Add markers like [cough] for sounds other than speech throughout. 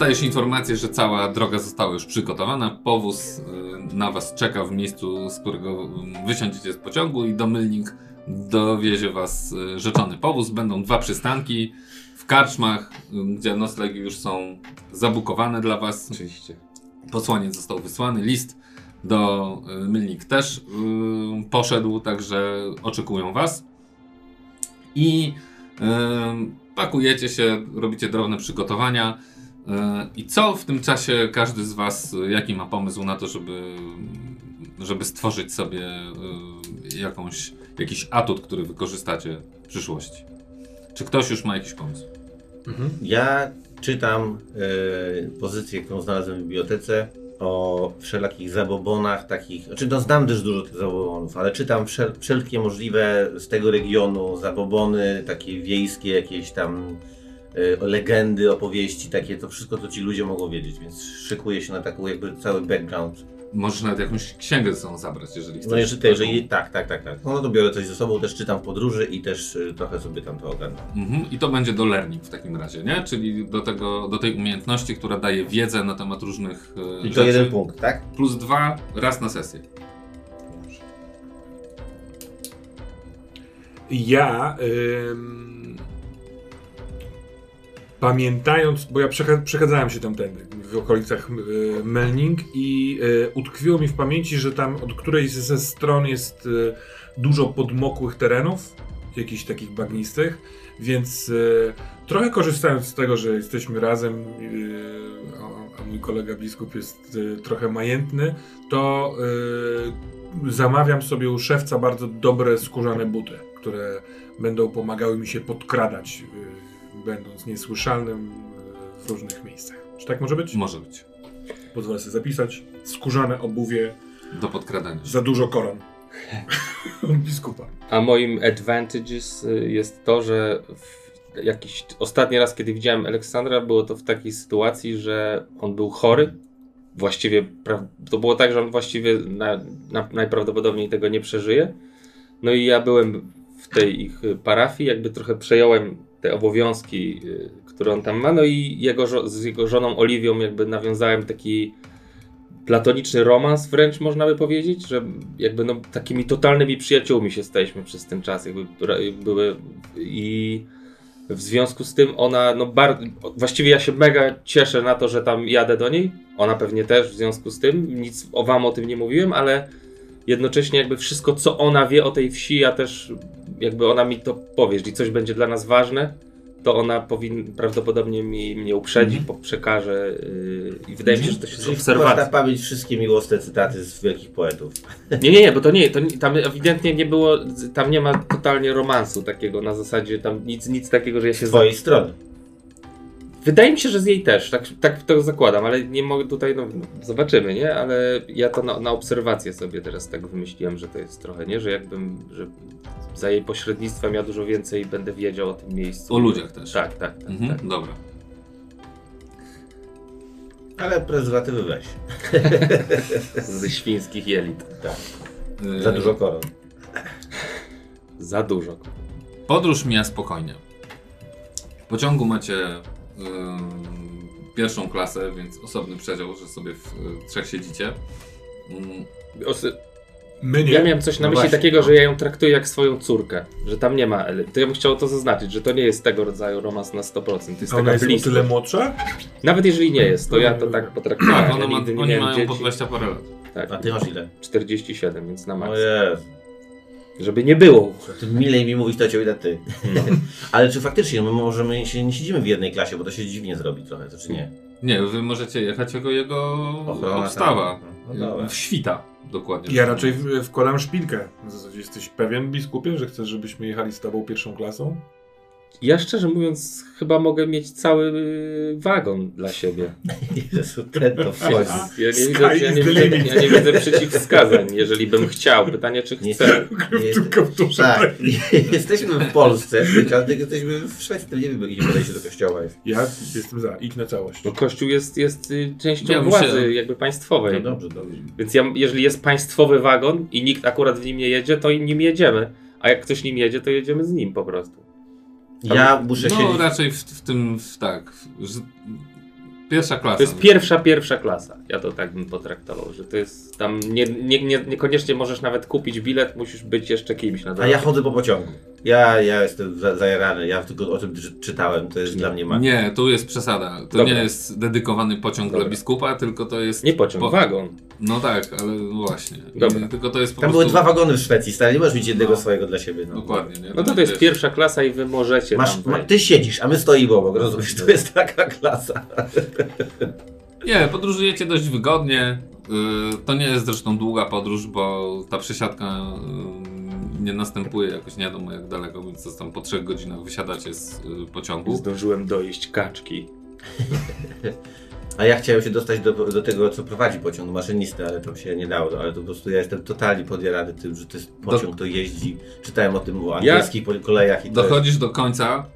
Dostajesz informację, że cała droga została już przygotowana. Powóz y, na was czeka w miejscu, z którego y, wysiądziecie z pociągu i domylnik dowiezie was y, rzeczony powóz. Będą dwa przystanki w karczmach, gdzie noclegi już są zabukowane dla was. Oczywiście. Posłaniec został wysłany, list do Mylnik też y, poszedł, także oczekują was. I y, pakujecie się, robicie drobne przygotowania. Y, I co w tym czasie każdy z was, y, jaki ma pomysł na to, żeby, żeby stworzyć sobie y, jakąś, jakiś atut, który wykorzystacie w przyszłości? Czy ktoś już ma jakiś pomysł? Ja czytam e, pozycję, którą znalazłem w bibliotece o wszelakich zabobonach takich, znaczy no znam też dużo tych zabobonów, ale czytam wszel, wszelkie możliwe z tego regionu zabobony, takie wiejskie, jakieś tam e, legendy, opowieści, takie to wszystko, co ci ludzie mogą wiedzieć, więc szykuję się na taką jakby cały background. Możesz nawet jakąś księgę ze sobą zabrać, jeżeli chcesz. No jeżeli, jeżeli tak, tak, tak, tak. No to biorę coś ze sobą, też czytam w podróży i też e, trochę sobie tam to ogarnam. Mhm. I to będzie do learning w takim razie, nie? Czyli do, tego, do tej umiejętności, która daje wiedzę na temat różnych e, I to rzeczy. jeden punkt, tak? Plus dwa raz na sesję. Ja ym, pamiętając, bo ja przecha- przechadzałem się tamtędy w okolicach y, Melning i y, utkwiło mi w pamięci, że tam od którejś ze stron jest y, dużo podmokłych terenów, jakichś takich bagnistych, więc y, trochę korzystając z tego, że jesteśmy razem, a, a mój kolega biskup jest trochę majętny, to zamawiam sobie u szewca bardzo dobre skórzane buty, które będą pomagały mi się podkradać, będąc niesłyszalnym y, w różnych miejscach. Czy tak może być? Może być. Pozwolę sobie zapisać. Skórzane obuwie, Do podkradania. za dużo koron. [laughs] Biskupa. A moim advantages y, jest to, że w jakiś ostatni raz, kiedy widziałem Aleksandra, było to w takiej sytuacji, że on był chory. Właściwie to było tak, że on właściwie na, na, najprawdopodobniej tego nie przeżyje. No i ja byłem w tej ich parafii, jakby trochę przejąłem te obowiązki, y, które on tam ma. No i jego, z jego żoną Oliwią jakby nawiązałem taki platoniczny romans wręcz można by powiedzieć, że jakby no takimi totalnymi przyjaciółmi się staliśmy przez ten czas, jakby były i w związku z tym ona no bardzo, właściwie ja się mega cieszę na to, że tam jadę do niej, ona pewnie też w związku z tym, nic o wam o tym nie mówiłem, ale jednocześnie jakby wszystko co ona wie o tej wsi, ja też jakby ona mi to powie, jeżeli coś będzie dla nas ważne, to ona powinna prawdopodobnie mi mnie uprzedzi, po przekaże yy, i wydaje mi się, że to się z obserwacji. masz na pamięć wszystkie miłosne cytaty z wielkich poetów. Nie, nie, nie, bo to nie, to nie, tam ewidentnie nie było, tam nie ma totalnie romansu takiego na zasadzie, tam nic, nic takiego, że ja się... Z twojej strony. Wydaje mi się, że z jej też, tak, tak to zakładam, ale nie mogę tutaj, no zobaczymy, nie? Ale ja to na, na obserwację sobie teraz tak wymyśliłem, że to jest trochę, nie? Że jakbym, że za jej pośrednictwem ja dużo więcej będę wiedział o tym miejscu. O ludziach też. Tak, tak, tak. Mhm. tak. Dobra. Ale prezerwatywy weź. [laughs] Ze świńskich jelit. Tak. Y, Za dużo koron. Za dużo. Podróż mija spokojnie. W pociągu macie pierwszą klasę, więc osobny przedział, że sobie w trzech siedzicie. Ym, Osy- My nie. Ja miałem coś na No myśli właśnie, takiego, no. że ja ją traktuję jak swoją córkę, że tam nie ma Eli. To ja bym chciał to zaznaczyć, że to nie jest tego rodzaju romans na 100%. To jest A ona taka jest o tyle młodsza? Nawet jeżeli nie jest, to ja to tak potraktowałem. tak, ona ja ma, nie oni mają dzieci. po 20 parę lat. Tak, A ty masz ile? 47, więc na O maksa. Żeby nie było. Ty milej mi mówić to cię ile ty. No. [laughs] Ale czy faktycznie my możemy się nie siedzimy w jednej klasie, bo to się dziwnie zrobi trochę, to czy nie? Nie, wy możecie jechać jako jego Ochrona, obstawa. tak. No w świta, dokładnie. Ja raczej w- wkładam szpilkę. Na zasadzie jesteś pewien, biskupie, że chcesz, żebyśmy jechali z tobą pierwszą klasą? Ja szczerze mówiąc, chyba mogę mieć cały wagon dla siebie. [laughs] Jezu, ten to wchodzi. Ja nie, widzę, ja, nie widzę, ja nie widzę przeciwwskazań, jeżeli bym chciał. Pytanie, czy Nie chcę. Tylko w duszy. Tak, jesteśmy w Polsce, każdy jesteśmy w Szwecji, to nie wiem, gdzie podejście do kościoła jest. Ja jestem za. Idź na całość. Bo Kościół jest, jest y, częścią Ja władzy się- jakby państwowej. No dobrze, dobrze. Więc ja, jeżeli jest państwowy wagon i nikt akurat w nim nie jedzie, to i nim jedziemy. A jak ktoś nim jedzie, to jedziemy z nim po prostu. Ja muszę No siedzieć... raczej w, w tym, w, tak. w- że- Pierwsza klasa. To jest pierwsza, pierwsza klasa. Ja to tak bym potraktował, że to jest tam nie, nie, nie, niekoniecznie możesz nawet kupić bilet, musisz być jeszcze kimś na A ja chodzę po pociągu. Ja, ja jestem za- zajarany, ja tylko o tym czy- czytałem, to jest dla mnie magia. Nie, tu jest przesada. To Dobra. nie jest dedykowany pociąg Dobra. dla biskupa, tylko to jest. Nie pociąg, po- wagon. No tak, ale właśnie. Dobra. I, tylko to jest po Tam prostu. były dwa wagony w Szwecji, stary, nie możesz mieć jednego No. swojego dla siebie. No. Dokładnie. Nie? No to to jest wiesz, pierwsza klasa i wy możecie Masz, tam ma, ty siedzisz, a my stoimy obok, rozumiesz? To jest taka klasa. Nie, podróżujecie dość wygodnie. Yy, To nie jest zresztą długa podróż, bo ta przesiadka yy, nie następuje jakoś nie wiadomo jak daleko, więc tam po trzech godzinach wysiadacie z yy, pociągu. Zdążyłem dojeść kaczki. A ja chciałem się dostać do, do tego, co prowadzi pociąg, do maszynisty, ale to się nie dało. Ale to po prostu ja jestem totalnie podjarany tym, że to jest pociąg, to jeździ. Czytałem o tym o angielskich ja... kolejach i to Dochodzisz do końca,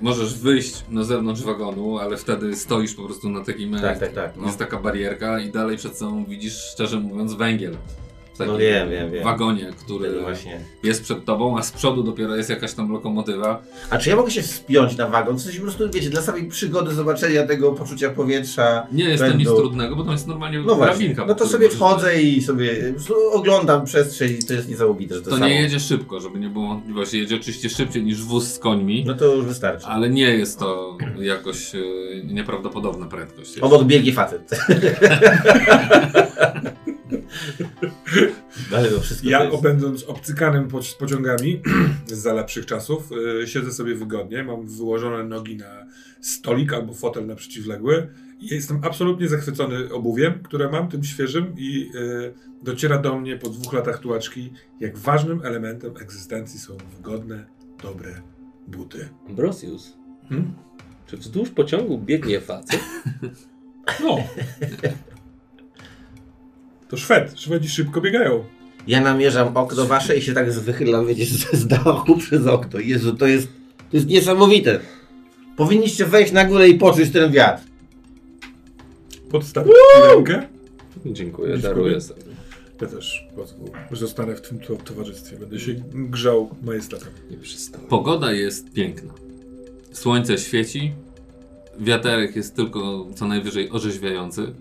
możesz wyjść na zewnątrz wagonu, ale wtedy stoisz po prostu na takim. Tak, tak, tak, no. Jest taka barierka i dalej przed sobą widzisz, szczerze mówiąc, węgiel. W takim No wiem, wiem, wiem. wagonie, który jest... Właśnie. jest przed tobą, a z przodu dopiero jest jakaś tam lokomotywa. A czy ja mogę się wspiąć na wagon? Sensie po prostu, wiecie, dla samej przygody zobaczenia tego poczucia powietrza. Nie jest to będą- nic trudnego, bo tam jest normalnie No właśnie, drabinka. no to sobie wchodzę i sobie oglądam przestrzeń i to jest niesamowite, że to, To samo. nie jedzie szybko, żeby nie było wątpliwości. Jedzie oczywiście szybciej niż wóz z końmi, No to już wystarczy. ale nie jest to jakoś e, nieprawdopodobna prędkość. Obok biegnie facet. [laughs] ale to wszystko Ja jest... będąc obcykanym po, pociągami [clears throat] za lepszych czasów, y, siedzę sobie wygodnie, mam wyłożone nogi na stolik albo fotel na przeciwległy i jestem absolutnie zachwycony obuwiem, które mam, tym świeżym i y, dociera do mnie po dwóch latach tułaczki, jak ważnym elementem egzystencji są wygodne, dobre buty. Ambrosius, Hmm? czy wzdłuż pociągu biegnie facet? No. To Szwed. Szwedzi szybko biegają. Ja namierzam okno wasze i się tak wychylam, wiecie, z z dachu przez okno. Jezu, to jest, to jest niesamowite. Powinniście wejść na górę i poczuć ten wiatr. Podstawić rękę. Dziękuję, Blisko daruję sobie. Ja też. Zostanę w tym to- towarzystwie. Będę się grzał majestatem. Nie przystoi. Pogoda jest piękna. Słońce świeci, wiaterek jest tylko co najwyżej orzeźwiający.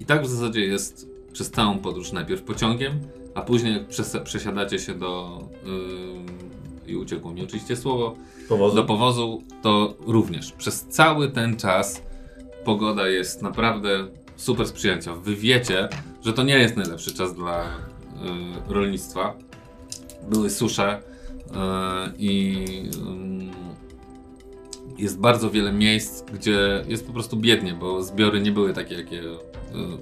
I tak w zasadzie jest przez całą podróż. Najpierw pociągiem, a później jak przes- przesiadacie się do... Yy, I uciekło mi oczywiście słowo. Powozu. do powozu, to również przez cały ten czas pogoda jest naprawdę super sprzyjająca. Wy wiecie, że to nie jest najlepszy czas dla y, rolnictwa. Były susze y, i jest bardzo wiele miejsc, gdzie jest po prostu biednie, bo zbiory nie były takie, jakie y,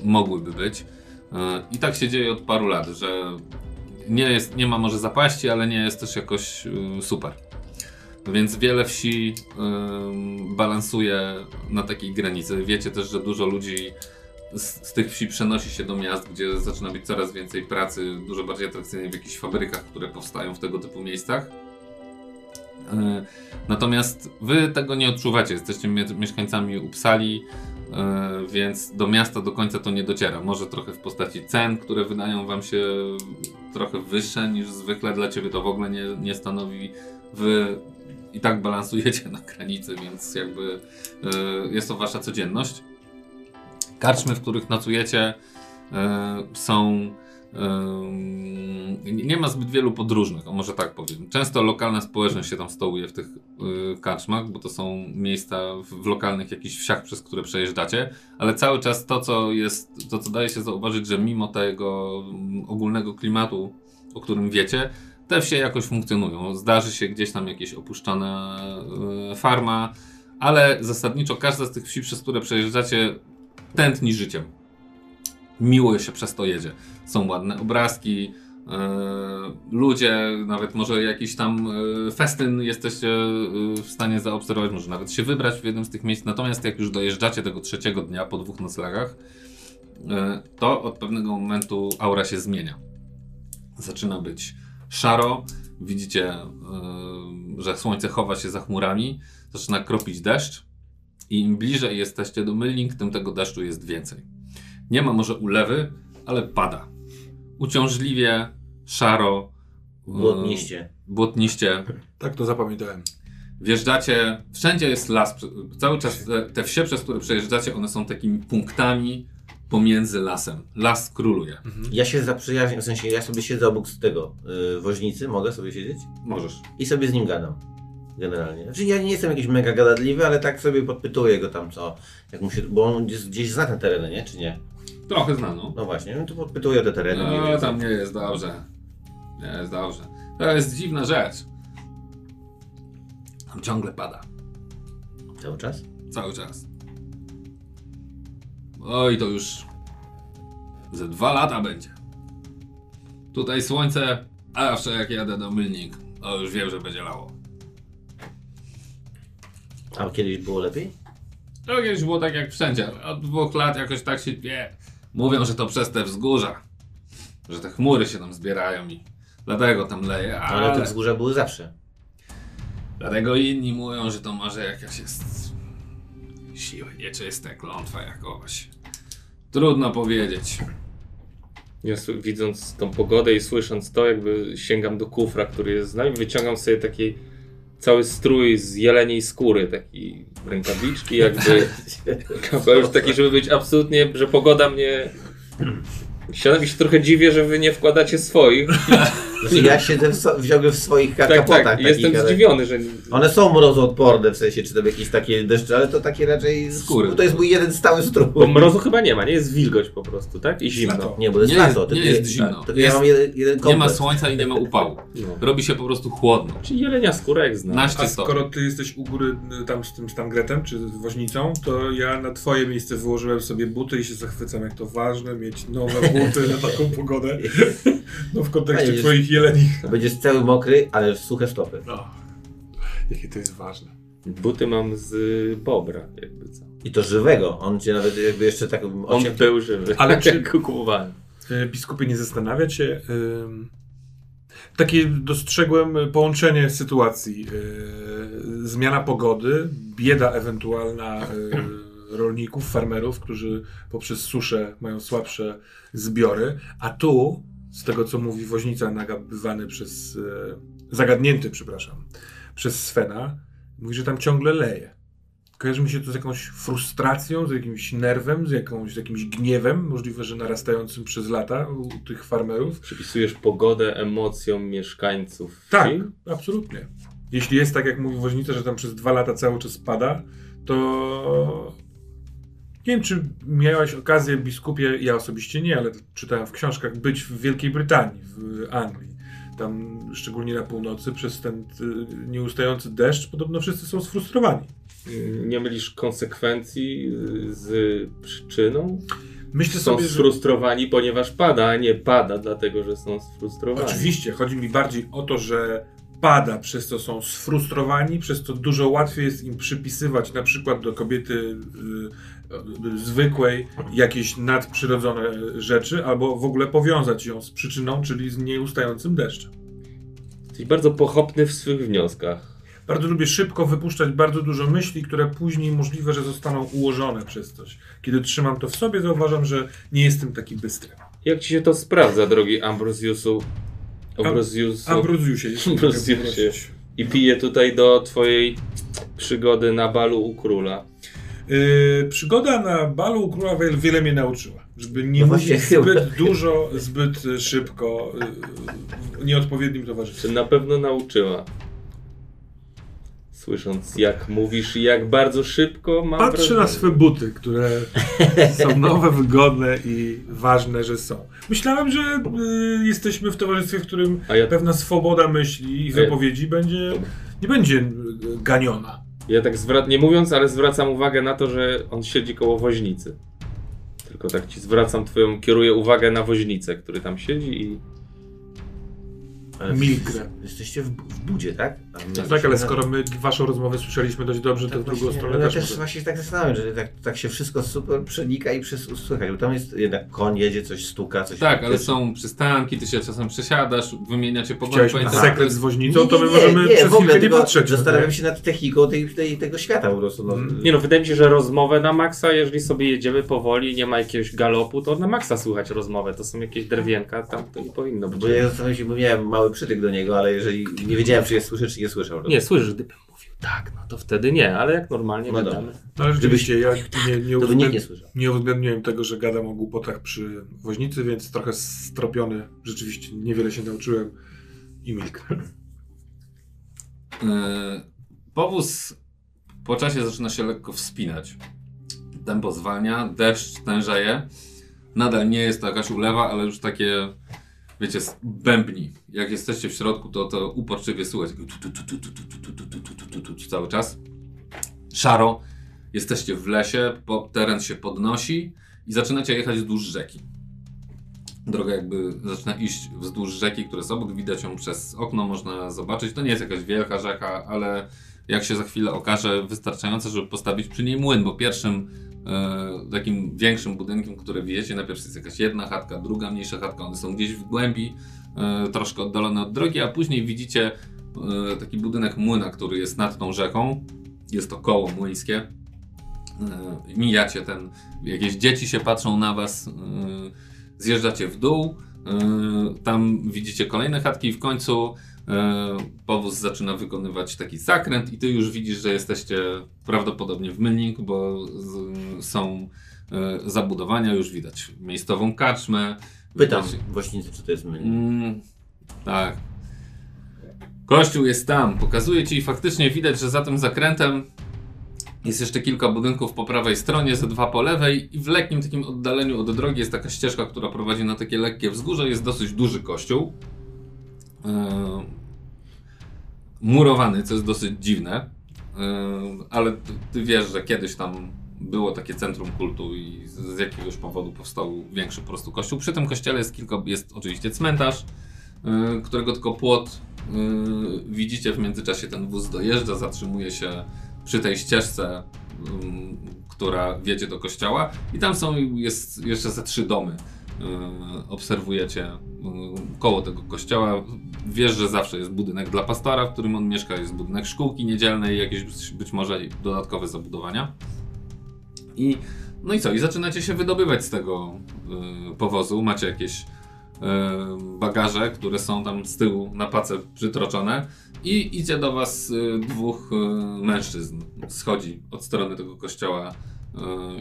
mogłyby być. Y, I tak się dzieje od paru lat, że nie, jest, nie ma może zapaści, ale nie jest też jakoś y, super. Więc wiele wsi ym, balansuje na takiej granicy. Wiecie też, że dużo ludzi z, z tych wsi przenosi się do miast, gdzie zaczyna być coraz więcej pracy, dużo bardziej atrakcyjnej w jakichś fabrykach, które powstają w tego typu miejscach. Yy, Natomiast wy tego nie odczuwacie. Jesteście mie- mieszkańcami Uppsali, yy, więc do miasta do końca to nie dociera. Może trochę w postaci cen, które wydają wam się trochę wyższe niż zwykle. Dla ciebie to w ogóle nie, nie stanowi. Wy i tak balansujecie [laughs] na granicy, więc jakby y, jest to wasza codzienność. Karczmy, w których nocujecie, y, są. Nie ma zbyt wielu podróżnych, o może tak powiem. Często lokalna społeczność się tam stołuje w tych y, karczmach, bo to są miejsca w, w lokalnych jakichś wsiach, przez które przejeżdżacie, ale cały czas to, co jest, to, co daje się zauważyć, że mimo tego mm, ogólnego klimatu, o którym wiecie, te wsie jakoś funkcjonują. Zdarzy się gdzieś tam jakieś opuszczona y, farma, ale zasadniczo każda z tych wsi, przez które przejeżdżacie, tętni życiem. Miło się przez to jedzie. Są ładne obrazki, y, ludzie, nawet może jakiś tam y, festyn jesteście y, w stanie zaobserwować, może nawet się wybrać w jednym z tych miejsc. Natomiast jak już dojeżdżacie tego trzeciego dnia po dwóch noclegach, to od pewnego momentu aura się zmienia. Zaczyna być szaro. Widzicie, że słońce chowa się za chmurami. Zaczyna kropić deszcz. I im bliżej jesteście do Mylnik, tym tego deszczu jest więcej. Nie ma może ulewy, ale pada. Uciążliwie, szaro, Błotniście. błotniście. Tak to zapamiętałem. Wjeżdżacie, wszędzie jest las, cały czas te, te wsie, przez które przejeżdżacie, one są takimi punktami pomiędzy lasem. Las króluje. Ja się zaprzyjaźniam, w sensie ja sobie siedzę obok z tego yy, woźnicy, mogę sobie siedzieć Możesz. i sobie z nim gadam. Generalnie. Znaczy ja nie jestem jakiś mega gadatliwy, ale tak sobie podpytuję go tam co, jak mu się, bo on gdzieś, gdzieś zna te tereny, nie? Czy nie? Trochę znano. No właśnie, no to podpytuję o te tereny. mniej No, więcej. tam nie jest dobrze. Nie jest dobrze. To jest dziwna rzecz. Tam ciągle pada. Cały czas? Cały czas. Oj, to już ze dwa lata będzie. Tutaj słońce, a zawsze jak jadę do Mylnik, to już wiem, że będzie lało. A kiedyś było lepiej? To kiedyś było tak jak wszędzie, od dwóch lat jakoś tak się wie. Mówią, że to przez te wzgórza. Że te chmury się tam zbierają i dlatego tam leje, Ale, ale... te wzgórza były zawsze. Dlatego inni mówią, że to może jakaś jest siły nieczyste, klątwa jakoś. Trudno powiedzieć. Ja widząc tą pogodę i słysząc to, jakby sięgam do kufra, który jest z nami, wyciągam sobie taki cały strój z jeleniej skóry, taki rękawiczki, jakby [laughs] kapelusz taki, żeby być absolutnie, że pogoda mnie... Siadam i się trochę dziwię, że wy nie wkładacie swoich. [laughs] Znaczy ja siedzę w, so, wziąłem w swoich Tak, kapotach. tak, jestem takich, zdziwiony, że... One są mrozoodporne, w sensie, czy tam jakieś takie deszcze, ale to takie raczej... Skóry. To jest mój jeden stały strój. Bo mrozu chyba nie ma, nie? Jest wilgoć po prostu, tak? I zimno. Lato. Nie, bo to jest Nie lato. jest- to nie ty- jest zimno. To Jest- ja mam jeden, jeden Nie ma słońca i nie ma upału. [laughs] No. Robi się po prostu chłodno. Czyli jelenia skóra jak znam. A skoro ty jesteś u góry y, tam z tym Stangretem, czy z woźnicą, to ja na twoje miejsce wyłożyłem sobie buty i się zachwycam, jak to ważne, mieć nowe buty na taką pogodę. [laughs] No w kontekście Fajnie, twoich jeleni. Będziesz cały mokry, ale w suche stopy. No. Jakie to jest ważne. Buty mam z y, bobra, jakby co. I to żywego. On cię nawet jakby jeszcze tak... On osiem- był żywy, Ale [laughs] czy- kupowałem. E, Biskupie, nie zastanawia cię. ym, takie dostrzegłem połączenie sytuacji. e, zmiana pogody, bieda ewentualna e, [laughs] rolników, farmerów, którzy poprzez suszę mają słabsze zbiory, a tu, z tego co mówi woźnica nagabywany przez, e, zagadnięty, przepraszam, przez Svena, mówi, że tam ciągle leje. Kojarzy mi się to z jakąś frustracją, z jakimś nerwem, z, jakąś, z jakimś gniewem, możliwe, że narastającym przez lata u tych farmerów. Przypisujesz pogodę emocjom mieszkańców wsi? Tak, absolutnie. Jeśli jest tak, jak mówi woźnica, że tam przez dwa lata cały czas pada, to nie wiem, czy miałeś okazję, biskupie, ja osobiście nie, ale czytałem w książkach, być w Wielkiej Brytanii, w Anglii. Tam, szczególnie na północy, przez ten y, nieustający deszcz, podobno wszyscy są sfrustrowani. Nie mylisz konsekwencji y, z przyczyną? Myślę Są sobie, że... sfrustrowani, ponieważ pada, a nie pada, dlatego że są sfrustrowani. Oczywiście, chodzi mi bardziej o to, że pada, przez to są sfrustrowani, przez to dużo łatwiej jest im przypisywać na przykład do kobiety y, y, zwykłej jakieś nadprzyrodzone rzeczy, albo w ogóle powiązać ją z przyczyną, czyli z nieustającym deszczem. Jesteś bardzo pochopny w swych wnioskach. Bardzo lubię szybko wypuszczać bardzo dużo myśli, które później możliwe, że zostaną ułożone przez coś. Kiedy trzymam to w sobie, zauważam, że nie jestem taki bystry. Jak ci się to sprawdza, drogi Ambrosiusu? Ambrosiusu. Ambroziusie, Ambroziusie. I piję tutaj do twojej przygody na balu u króla. Yy, przygoda na balu u króla wiele, mnie nauczyła. Żeby nie No mówić zbyt dużo, zbyt y, szybko, yy, w nieodpowiednim towarzystwie. Na pewno nauczyła? Słysząc jak mówisz i jak bardzo szybko mam Patrzę na wrażenie. swe buty, które są [laughs] nowe, wygodne i ważne, że są. Myślałem, że y, jesteśmy w towarzystwie, w którym ja, pewna swoboda myśli i A ja- wypowiedzi będzie, nie będzie y, ganiona. ja tak zwracam, nie mówiąc, ale zwracam uwagę na to, że on siedzi koło woźnicy. Tylko tak ci zwracam twoją, kieruję uwagę na woźnicę, który tam siedzi i Ale Milkrę. Jesteście w, w budzie, tak? Tak, ale na- skoro my waszą rozmowę słyszeliśmy dość dobrze, to Tak w drugą właśnie, stronę no ja też też może. właśnie się tak zastanawiam, że tak, tak się wszystko super przenika i przez, słychać, bo tam jest jednak koń jedzie, coś stuka, coś... Tak, ale są przystanki, ty się czasem przesiadasz, wymieniacie pogodę. Chciałeś pamiętam- sekret z Nie, woźnicą, to my nie, możemy nie, przez w ogóle, nie patrzeć. na Zastanawiam to. się nad techniką tej, tej, tego świata po prostu. No. Nie no, wydaje mi się, że rozmowę na maksa, jeżeli sobie jedziemy powoli, nie ma jakiegoś galopu, to na maksa słychać rozmowę. To są jakieś drwienka, tam to nie powinno być. Bo ja zastanawiam się, bo miałem mały przytyk do niego, ale jeżeli nie wiedziałem, czy je słyszę, czy nie słyszał. Nie, słyszysz, gdybym mówił. Tak, no to wtedy nie, ale jak normalnie No gadamy. No ale rzeczywiście, ja nie, nie, nikt uwzględ- nie nie uwzględniłem tego, że gadam o głupotach przy woźnicy, więc trochę stropiony. Rzeczywiście niewiele się nauczyłem i milknę. Yy, Powóz po czasie zaczyna się lekko wspinać. Tempo zwalnia, deszcz tężeje. Nadal nie jest to jakaś ulewa, ale już takie, wiecie, bębni. Jak jesteście w środku, to to uporczywie słuchać. Cały czas. Szaro. Jesteście w lesie, teren się podnosi i zaczynacie jechać wzdłuż rzeki. Droga jakby zaczyna iść wzdłuż rzeki, która jest obok, widać ją przez okno, można zobaczyć. To nie jest jakaś wielka rzeka, ale jak się za chwilę okaże, wystarczające, żeby postawić przy niej młyn, bo pierwszym e, takim większym budynkiem, które widzicie, najpierw jest jakaś jedna chatka, druga mniejsza chatka, one są gdzieś w głębi, e, troszkę oddalone od drogi, a później widzicie e, taki budynek młyna, który jest nad tą rzeką. Jest to koło młyńskie. E, mijacie ten, jakieś dzieci się patrzą na was, e, zjeżdżacie w dół, e, tam widzicie kolejne chatki i w końcu powóz zaczyna wykonywać taki zakręt i ty już widzisz, że jesteście prawdopodobnie w Mylnik, bo z, są e, zabudowania, już widać miejscową kaczmę. Pytam widać- woźnicy, czy to jest mylnik. Mm, tak. Kościół jest tam. Pokazuję ci i faktycznie widać, że za tym zakrętem jest jeszcze kilka budynków po prawej stronie, ze dwa po lewej i w lekkim takim oddaleniu od drogi jest taka ścieżka, która prowadzi na takie lekkie wzgórze. Jest dosyć duży kościół. Yy, murowany, co jest dosyć dziwne. Yy, ale ty, ty wiesz, że kiedyś tam było takie centrum kultu i z, jakiegoś powodu powstał większy po prostu kościół. Przy tym kościele jest kilka, jest oczywiście cmentarz, yy, którego tylko płot widzicie w międzyczasie ten wóz dojeżdża, zatrzymuje się przy tej ścieżce, ym, która wiedzie do kościoła i tam są jeszcze ze trzy domy. Yy, obserwujecie yy, koło tego kościoła. Wiesz, że zawsze jest budynek dla pastora, w którym on mieszka, jest budynek szkółki niedzielnej, jakieś być, może dodatkowe zabudowania. I no i co? I zaczynacie się wydobywać z tego yy, powozu. Macie jakieś bagaże, które są tam z tyłu na pace przytroczone. I idzie do was y, dwóch y, mężczyzn. Schodzi od strony tego kościoła y,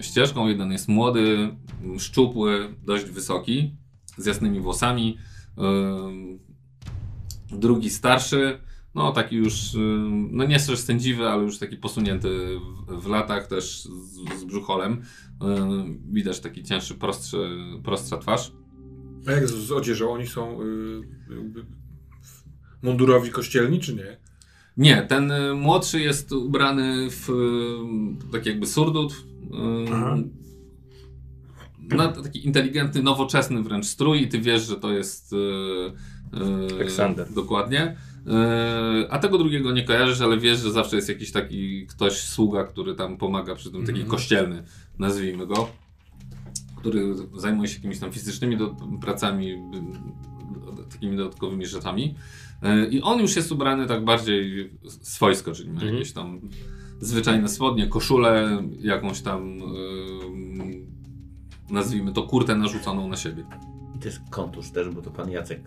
ścieżką. Jeden jest młody, szczupły, dość wysoki, z jasnymi włosami. Y, drugi starszy, no taki już, y, no nie też sędziwy, ale już taki posunięty w, w latach, też z, z brzucholem. Widać taki cięższy, prostszy, prostsza twarz. A jak z, z odzieżą? Oni są y, jakby mundurowi kościelni, czy nie? Nie, ten młodszy jest ubrany w tak jakby surdut. Y, Aha. Na taki inteligentny, nowoczesny wręcz strój i ty wiesz, że to jest y, y, Aleksander. Dokładnie. Y, a tego drugiego nie kojarzysz, ale wiesz, że zawsze jest jakiś taki ktoś, sługa, który tam pomaga przy tym, taki Mhm. kościelny, nazwijmy go, który zajmuje się jakimiś tam fizycznymi do, pracami, takimi dodatkowymi rzeczami. Y, I on już jest ubrany tak bardziej swojsko, czyli ma Mhm. jakieś tam zwyczajne spodnie, koszulę, jakąś tam y, nazwijmy to kurtę narzuconą na siebie. I to jest kontusz też, bo to pan Jacek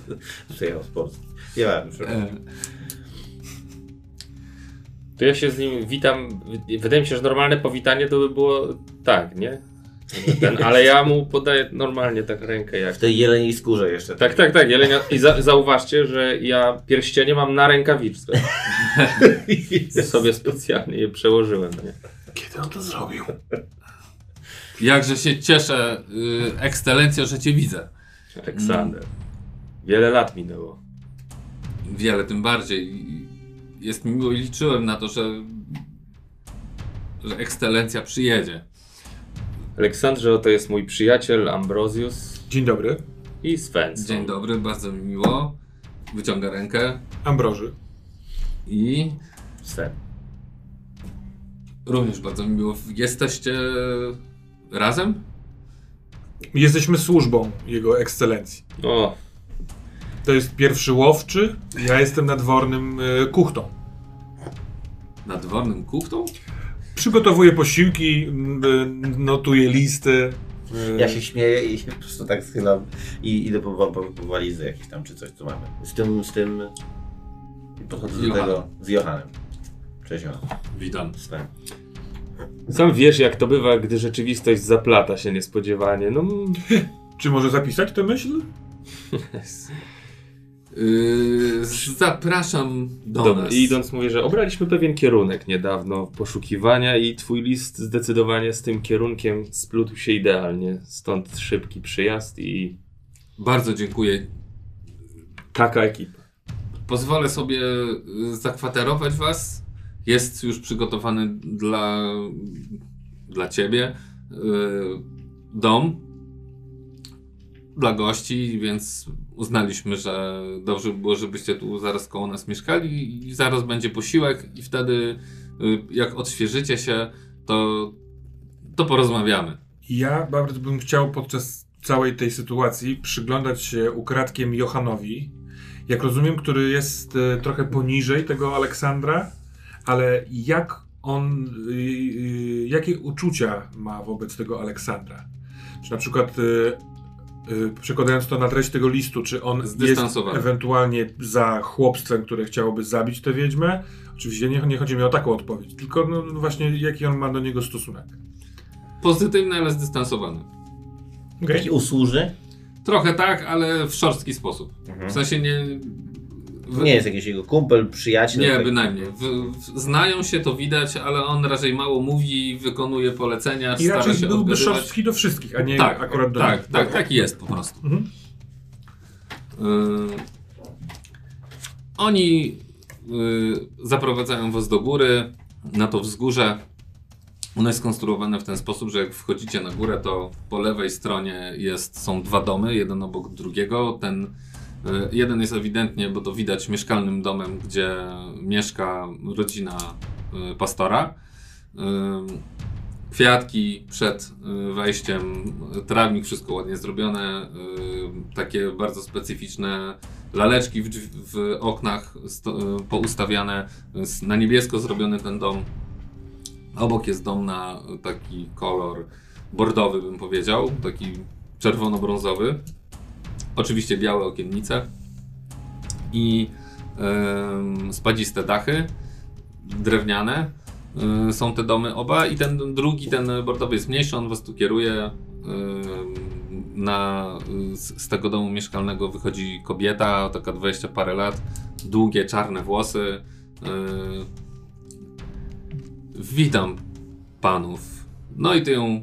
[laughs] przyjechał z Polski. Nie wiem, przepraszam. E, To ja się z nim witam. Wydaje mi się, że normalne powitanie to by było tak, nie? Ten, ale ja mu podaję normalnie tak rękę jak. W tej jeleniej skórze jeszcze. Tak, tak, tak. Jelenia... I za, zauważcie, że ja pierścienie mam na rękawiczce. [laughs] Sobie specjalnie je przełożyłem. Nie? Kiedy on to zrobił? Jakże się cieszę, y, ekscelencjo, że cię widzę. Aleksander. Wiele lat minęło. Wiele tym bardziej. Jest mi miło i liczyłem na to, że, że ekscelencja przyjedzie. Aleksandrze, oto jest mój przyjaciel Ambrosius Dzień dobry. i Svensson. Dzień dobry, bardzo mi miło. Wyciąga rękę Ambroży. i Sven. również bardzo mi miło. Jesteście razem? Jesteśmy służbą jego ekscelencji. O, To jest pierwszy łowczy, ja jestem nadwornym y, kuchtą. Nadwornym kuchtą? Przygotowuję posiłki, y, notuję listy. y, Ja się śmieję i po prostu tak schylam i idę po, po, po walizę jakieś tam, czy coś, co mamy. Z tym, z tym... i Podchodzę do Johanem. tego z Johanem. Cześć, Jola. Witam. Sven. Sam wiesz, jak to bywa, gdy rzeczywistość zaplata się niespodziewanie. No, Czy może zapisać tę myśl? [laughs] Yy, zapraszam do Dobra, nas. i idąc mówię, że obraliśmy pewien kierunek niedawno poszukiwania i twój list zdecydowanie z tym kierunkiem splótł się idealnie. Stąd szybki przyjazd i Bardzo dziękuję. taka ekipa. Pozwolę sobie y, zakwaterować was. Jest już przygotowany dla, dla ciebie y, dom dla gości, więc uznaliśmy, że dobrze by było, żebyście tu zaraz koło nas mieszkali i zaraz będzie posiłek i wtedy y, jak odświeżycie się, to, to porozmawiamy. Ja bardzo bym chciał podczas całej tej sytuacji przyglądać się ukradkiem Johanowi, jak rozumiem, który jest e, trochę poniżej tego Aleksandra, ale jak on, y, y, jakie uczucia ma wobec tego Aleksandra? Czy na przykład, y, y, przekładając to na treść tego listu, czy on jest Zdystansowany. ewentualnie za chłopstwem, które chciałoby zabić tę wiedźmę? Oczywiście nie, nie chodzi mi o taką odpowiedź, tylko no, właśnie jaki on ma do niego stosunek. Pozytywny, ale zdystansowany. Okej. Taki usłuży? Trochę tak, ale w szorstki sposób. Mhm. W sensie nie. W- Nie jest jakiś jego kumpel, przyjaciel. Nie, tak- bynajmniej. W, w, znają się, to widać, ale on raczej mało mówi, wykonuje polecenia, I stara raczej się byłby szorstki do wszystkich, a nie Tak, akurat do tak, nich. tak, taki jest po prostu. Mhm. Y, oni y, zaprowadzają was do góry, na to wzgórze. Ono jest skonstruowane w ten sposób, że jak wchodzicie na górę, to po lewej stronie jest, są dwa domy, jeden obok drugiego. Ten jeden jest ewidentnie, bo to widać, mieszkalnym domem, gdzie mieszka rodzina y, pastora. Y, Kwiatki przed wejściem, trawnik, wszystko ładnie zrobione. Takie bardzo specyficzne laleczki w, w oknach poustawiane. Na niebiesko zrobiony ten dom. Obok jest dom na taki kolor bordowy, bym powiedział, taki czerwono-brązowy. Oczywiście białe okiennice i em, spadziste dachy drewniane. Y, są te domy oba i ten drugi, ten bordowy jest mniejszy, on was tu kieruje. Na, z, z tego domu mieszkalnego wychodzi kobieta, taka 20 parę lat, długie czarne włosy. Witam panów. No i ty ją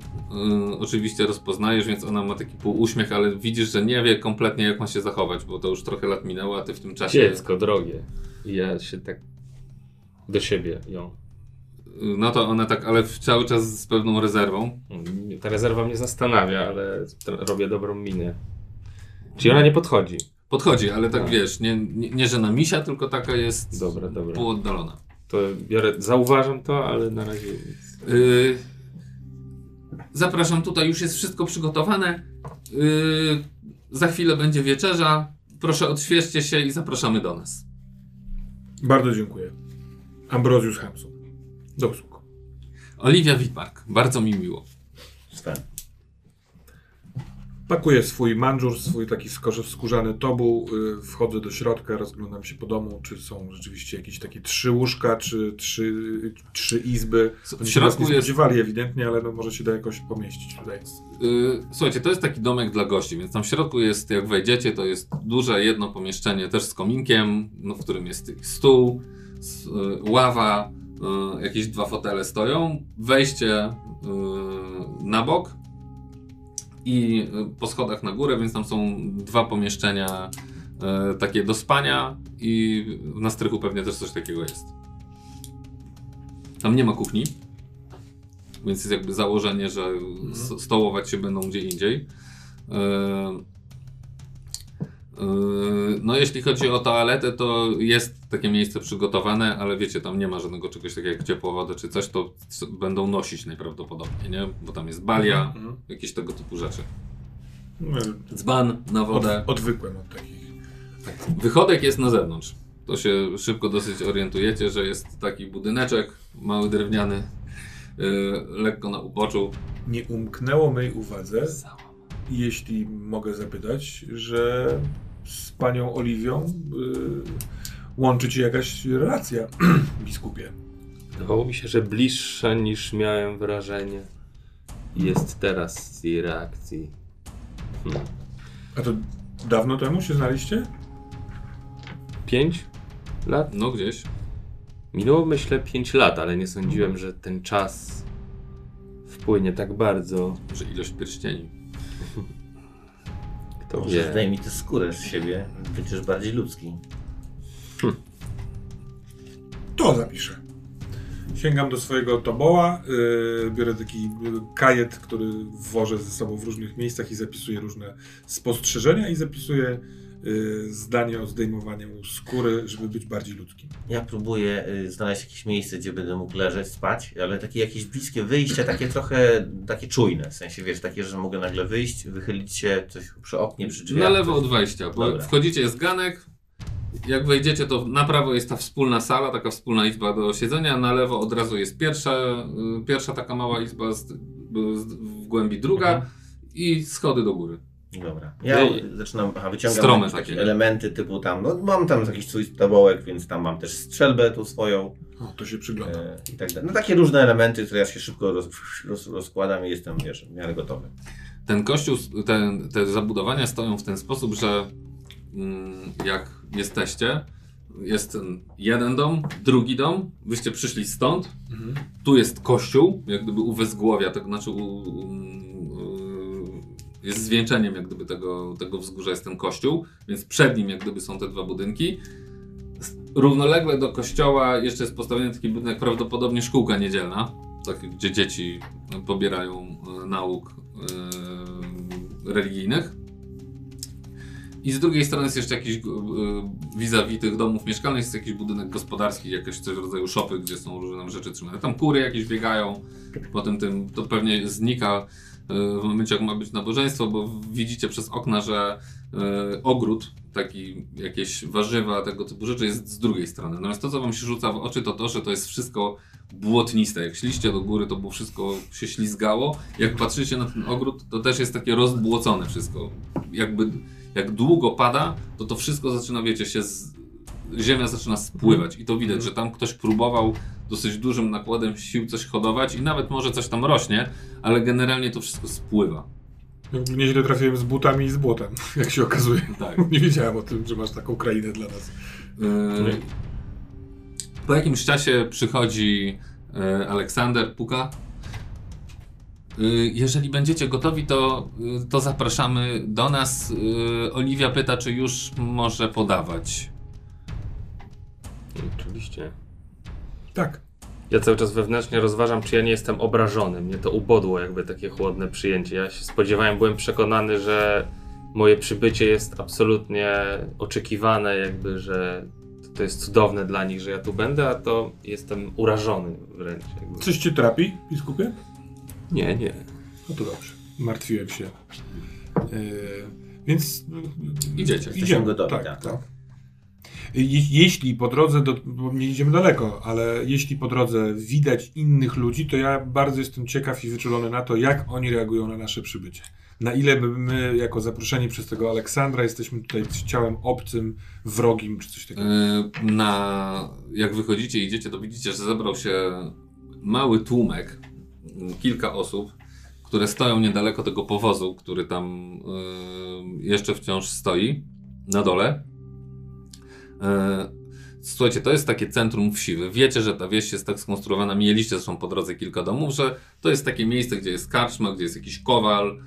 y, oczywiście rozpoznajesz, więc ona ma taki półuśmiech, ale widzisz, że nie wie kompletnie jak ma się zachować, bo to już trochę lat minęło, a ty w tym czasie... Dziecko drogie. I ja się tak do siebie ją. No to ona tak, ale cały czas z pewną rezerwą. Ta rezerwa mnie zastanawia, ale robię dobrą minę. Czyli ona nie podchodzi. Podchodzi, ale tak Tak. wiesz, nie, nie, nie że na misia, tylko taka jest Dobra, dobra. półoddalona. To biorę, zauważam to, ale na razie nic. Yy, zapraszam tutaj, już jest wszystko przygotowane. Yy, za chwilę będzie wieczerza. Proszę odświeżcie się i zapraszamy do nas. Bardzo dziękuję. Ambrozjusz Hamsun. Do usług. Oliwia Witmark, bardzo mi miło. Sven. Pakuję swój mandżur, swój taki skórzany tobuł, y, wchodzę do środka, rozglądam się po domu, czy są rzeczywiście jakieś takie trzy łóżka, czy trzy, trzy izby. W Oni nas środku nie jest spodziewali ewidentnie, ale no może się da jakoś pomieścić tutaj. Yy, słuchajcie, to jest taki domek dla gości, więc tam w środku jest, jak wejdziecie, to jest duże jedno pomieszczenie też z kominkiem, no, w którym jest stół, yy, ława, yy, jakieś dwa fotele stoją, wejście yy, na bok i yy, po schodach na górę, więc tam są dwa pomieszczenia yy, takie do spania i na strychu pewnie też coś takiego jest. Tam nie ma kuchni. Więc jest jakby założenie, że s- stołować się będą gdzie indziej. Yy, No, jeśli chodzi o toaletę, to jest takie miejsce przygotowane, ale wiecie, tam nie ma żadnego czegoś takiego jak ciepła woda czy coś, to będą nosić najprawdopodobniej, nie? Bo tam jest balia, Mhm. jakieś tego typu rzeczy. Dzban na Od, wodę. odwykłem od takich. Wychodek jest na zewnątrz. To się szybko dosyć orientujecie, że jest taki budyneczek, mały drewniany, yy, lekko na uboczu. Nie umknęło mej uwadze, jeśli mogę zapytać, że z panią Oliwią y, łączy cię jakaś relacja, [clears throat] biskupie. Wydawało mi się, że bliższa niż miałem wrażenie. Jest teraz z jej reakcji. Hmm. A to dawno temu się znaliście? Pięć lat? No gdzieś. Minęło myślę 5 lat, ale nie sądziłem, że ten czas wpłynie tak bardzo. Że ilość pierścieni. [laughs] Kto Może zdejmij tę skórę z siebie, będziesz bardziej ludzki. To zapiszę. Sięgam do swojego toboła, yy, biorę taki yy, kajet, który wożę ze sobą w różnych miejscach i zapisuję różne spostrzeżenia i zapisuję yy, zdanie o zdejmowaniu skóry, żeby być bardziej ludzkim. Ja próbuję y, znaleźć jakieś miejsce, gdzie będę mógł leżeć, spać, ale takie jakieś bliskie wyjście, takie trochę takie czujne, w sensie wiesz, takie, że mogę nagle wyjść, wychylić się coś przy oknie, przy drzwiach. Na lewo coś. od wejścia, bo Dobra. wchodzicie, jest ganek. Jak wejdziecie, to na prawo jest ta wspólna sala, taka wspólna izba do siedzenia, na lewo od razu jest pierwsza, y, pierwsza taka mała izba, z, z, w głębi druga Mhm. i schody do góry. Dobra. Ja i- zaczynam, aha, wyciągam jakieś takie. takie elementy typu tam, no mam tam jakiś swój tobołek, więc tam mam też strzelbę tu swoją O, to się przygląda. e, i tak dalej. No takie różne elementy, które ja się szybko roz, roz, rozkładam i jestem, wiesz, w miarę gotowy. Ten kościół, ten, te zabudowania stoją w ten sposób, że mm, jak jesteście, jest jeden dom, drugi dom, wyście przyszli stąd, Mhm. tu jest kościół, jak gdyby u wezgłowia, tak znaczy u, u, u, jest zwieńczeniem jak gdyby tego, tego wzgórza jest ten kościół, więc przed nim jak gdyby są te dwa budynki. Równolegle do kościoła jeszcze jest postawiony taki budynek, prawdopodobnie szkółka niedzielna, taki, gdzie dzieci pobierają e, nauk e, religijnych. I z drugiej strony jest jeszcze jakiś e, vis-a-vis tych domów mieszkalnych, jest jakiś budynek gospodarski, jakieś coś rodzaju szopy, gdzie są różne rzeczy trzymane. Tam kury jakieś biegają, potem tym to pewnie znika w momencie jak ma być nabożeństwo, bo widzicie przez okna, że e, ogród, taki jakieś warzywa, tego typu rzeczy jest z drugiej strony. Natomiast to, co wam się rzuca w oczy, to to, że to jest wszystko błotniste. Jak szliście do góry, to było wszystko się ślizgało. Jak patrzycie na ten ogród, to też jest takie rozbłocone wszystko. Jakby, jak długo pada, to to wszystko zaczyna, wiecie, się. Ziemia zaczyna spływać i to widać, że tam ktoś próbował dosyć dużym nakładem sił coś hodować i nawet może coś tam rośnie, ale generalnie to wszystko spływa. Jakby Nieźle trafiłem z butami i z błotem, [laughs] jak się okazuje. Tak. [laughs] Nie wiedziałem o tym, że masz taką krainę dla nas. Yy, po jakimś czasie przychodzi yy, Aleksander, puka. Yy, jeżeli będziecie gotowi, to, yy, to zapraszamy do nas. Yy, Oliwia pyta, czy już może podawać. Oczywiście. Tak. Ja cały czas wewnętrznie rozważam, czy ja nie jestem obrażony. Mnie to ubodło, jakby takie chłodne przyjęcie. Ja się spodziewałem, byłem przekonany, że moje przybycie jest absolutnie oczekiwane, jakby, że to jest cudowne dla nich, że ja tu będę, a to jestem urażony wręcz. Jakby. Coś cię trapi, biskupie? Nie, nie. No to dobrze. Martwiłem się. Yy, więc Idziecie. idziemy. gotowi, tak, tak. tak. Je, jeśli po drodze, do, bo nie idziemy daleko, ale jeśli po drodze widać innych ludzi, to ja bardzo jestem ciekaw i wyczulony na to, jak oni reagują na nasze przybycie. Na ile my, jako zaproszeni przez tego Aleksandra, jesteśmy tutaj ciałem obcym, wrogim, czy coś takiego. Yy, na, jak wychodzicie i idziecie, to widzicie, że zebrał się mały tłumek, yy, kilka osób, które stoją niedaleko tego powozu, który tam yy, jeszcze wciąż stoi na dole. Yy, Słuchajcie, to jest takie centrum wsi. Wy wiecie, że ta wieś jest tak skonstruowana. Mieliście zresztą po drodze kilka domów, że to jest takie miejsce, gdzie jest karczma, gdzie jest jakiś kowal,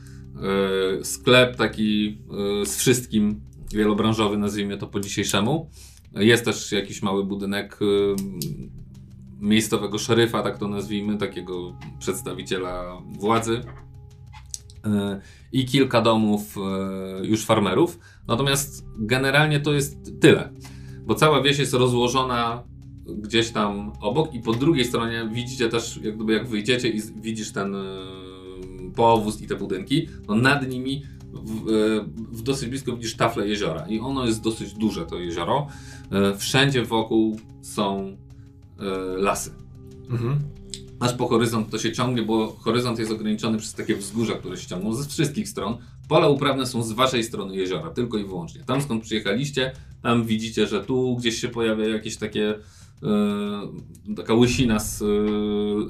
yy, sklep taki yy, z wszystkim, wielobranżowy, nazwijmy to po dzisiejszemu. Jest też jakiś mały budynek miejscowego szeryfa, tak to nazwijmy, takiego przedstawiciela władzy. I kilka domów już farmerów. Natomiast generalnie to jest tyle bo cała wieś jest rozłożona gdzieś tam obok i po drugiej stronie widzicie też, jak gdyby jak wyjdziecie i widzisz ten y, powóz i te budynki, no nad nimi w, y, w dosyć blisko widzisz taflę jeziora i ono jest dosyć duże to jezioro. Y, wszędzie wokół są lasy. Mhm. Aż po horyzont to się ciągnie, bo horyzont jest ograniczony przez takie wzgórza, które się ciągną ze wszystkich stron. Pola uprawne są z waszej strony jeziora, tylko i wyłącznie. Tam skąd przyjechaliście, tam widzicie, że tu gdzieś się pojawia jakieś takie e, taka łysina z e,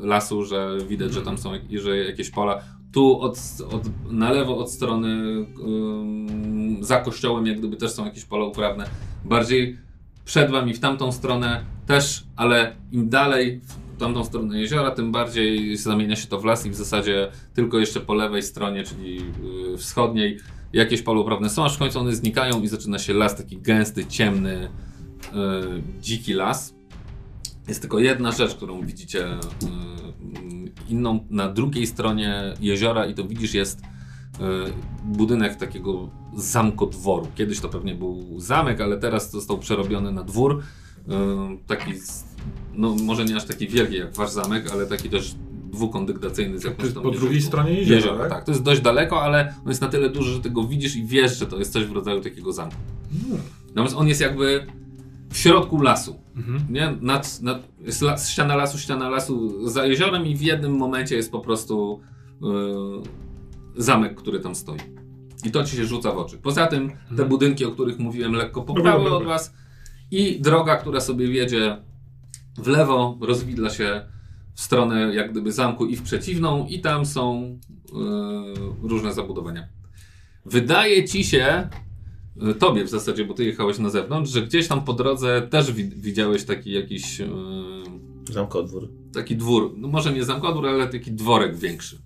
lasu, że widać, że tam są że jakieś pola. Tu od, od, na lewo od strony ym, za kościołem jak gdyby też są jakieś pola uprawne. Bardziej przed wami w tamtą stronę też, ale im dalej tamtą stronę jeziora, tym bardziej zamienia się to w las i w zasadzie tylko jeszcze po lewej stronie, czyli yy, wschodniej, jakieś pola uprawne są, aż w końcu one znikają i zaczyna się las, taki gęsty, ciemny, yy, dziki las. Jest tylko jedna rzecz, którą widzicie yy, inną na drugiej stronie jeziora i to widzisz jest yy, budynek takiego zamkodworu. Kiedyś to pewnie był zamek, ale teraz został przerobiony na dwór. Yy, taki, no może nie aż taki wielki jak wasz zamek, ale taki też dwukondygnacyjny z To jakąś jest tam po drugiej stronie jeziora, tak? tak? To jest dość daleko, ale on jest na tyle duży, że ty go widzisz i wiesz, że to jest coś w rodzaju takiego zamku. Hmm. Natomiast on jest jakby w środku lasu. Mhm. Nie? Nad, nad, jest las, ściana lasu, ściana lasu za jeziorem i w jednym momencie jest po prostu yy, zamek, który tam stoi. I to ci się rzuca w oczy. Poza tym te Mhm. budynki, o których mówiłem, lekko poprały od was i droga, która sobie wiedzie w lewo, rozwidla się w stronę jak gdyby zamku i w przeciwną i tam są yy, różne zabudowania. Wydaje ci się, y, tobie w zasadzie, bo ty jechałeś na zewnątrz, że gdzieś tam po drodze też wi widziałeś taki jakiś yy, Zamkodwór. taki dwór, no może nie zamkodwór, ale taki dworek większy.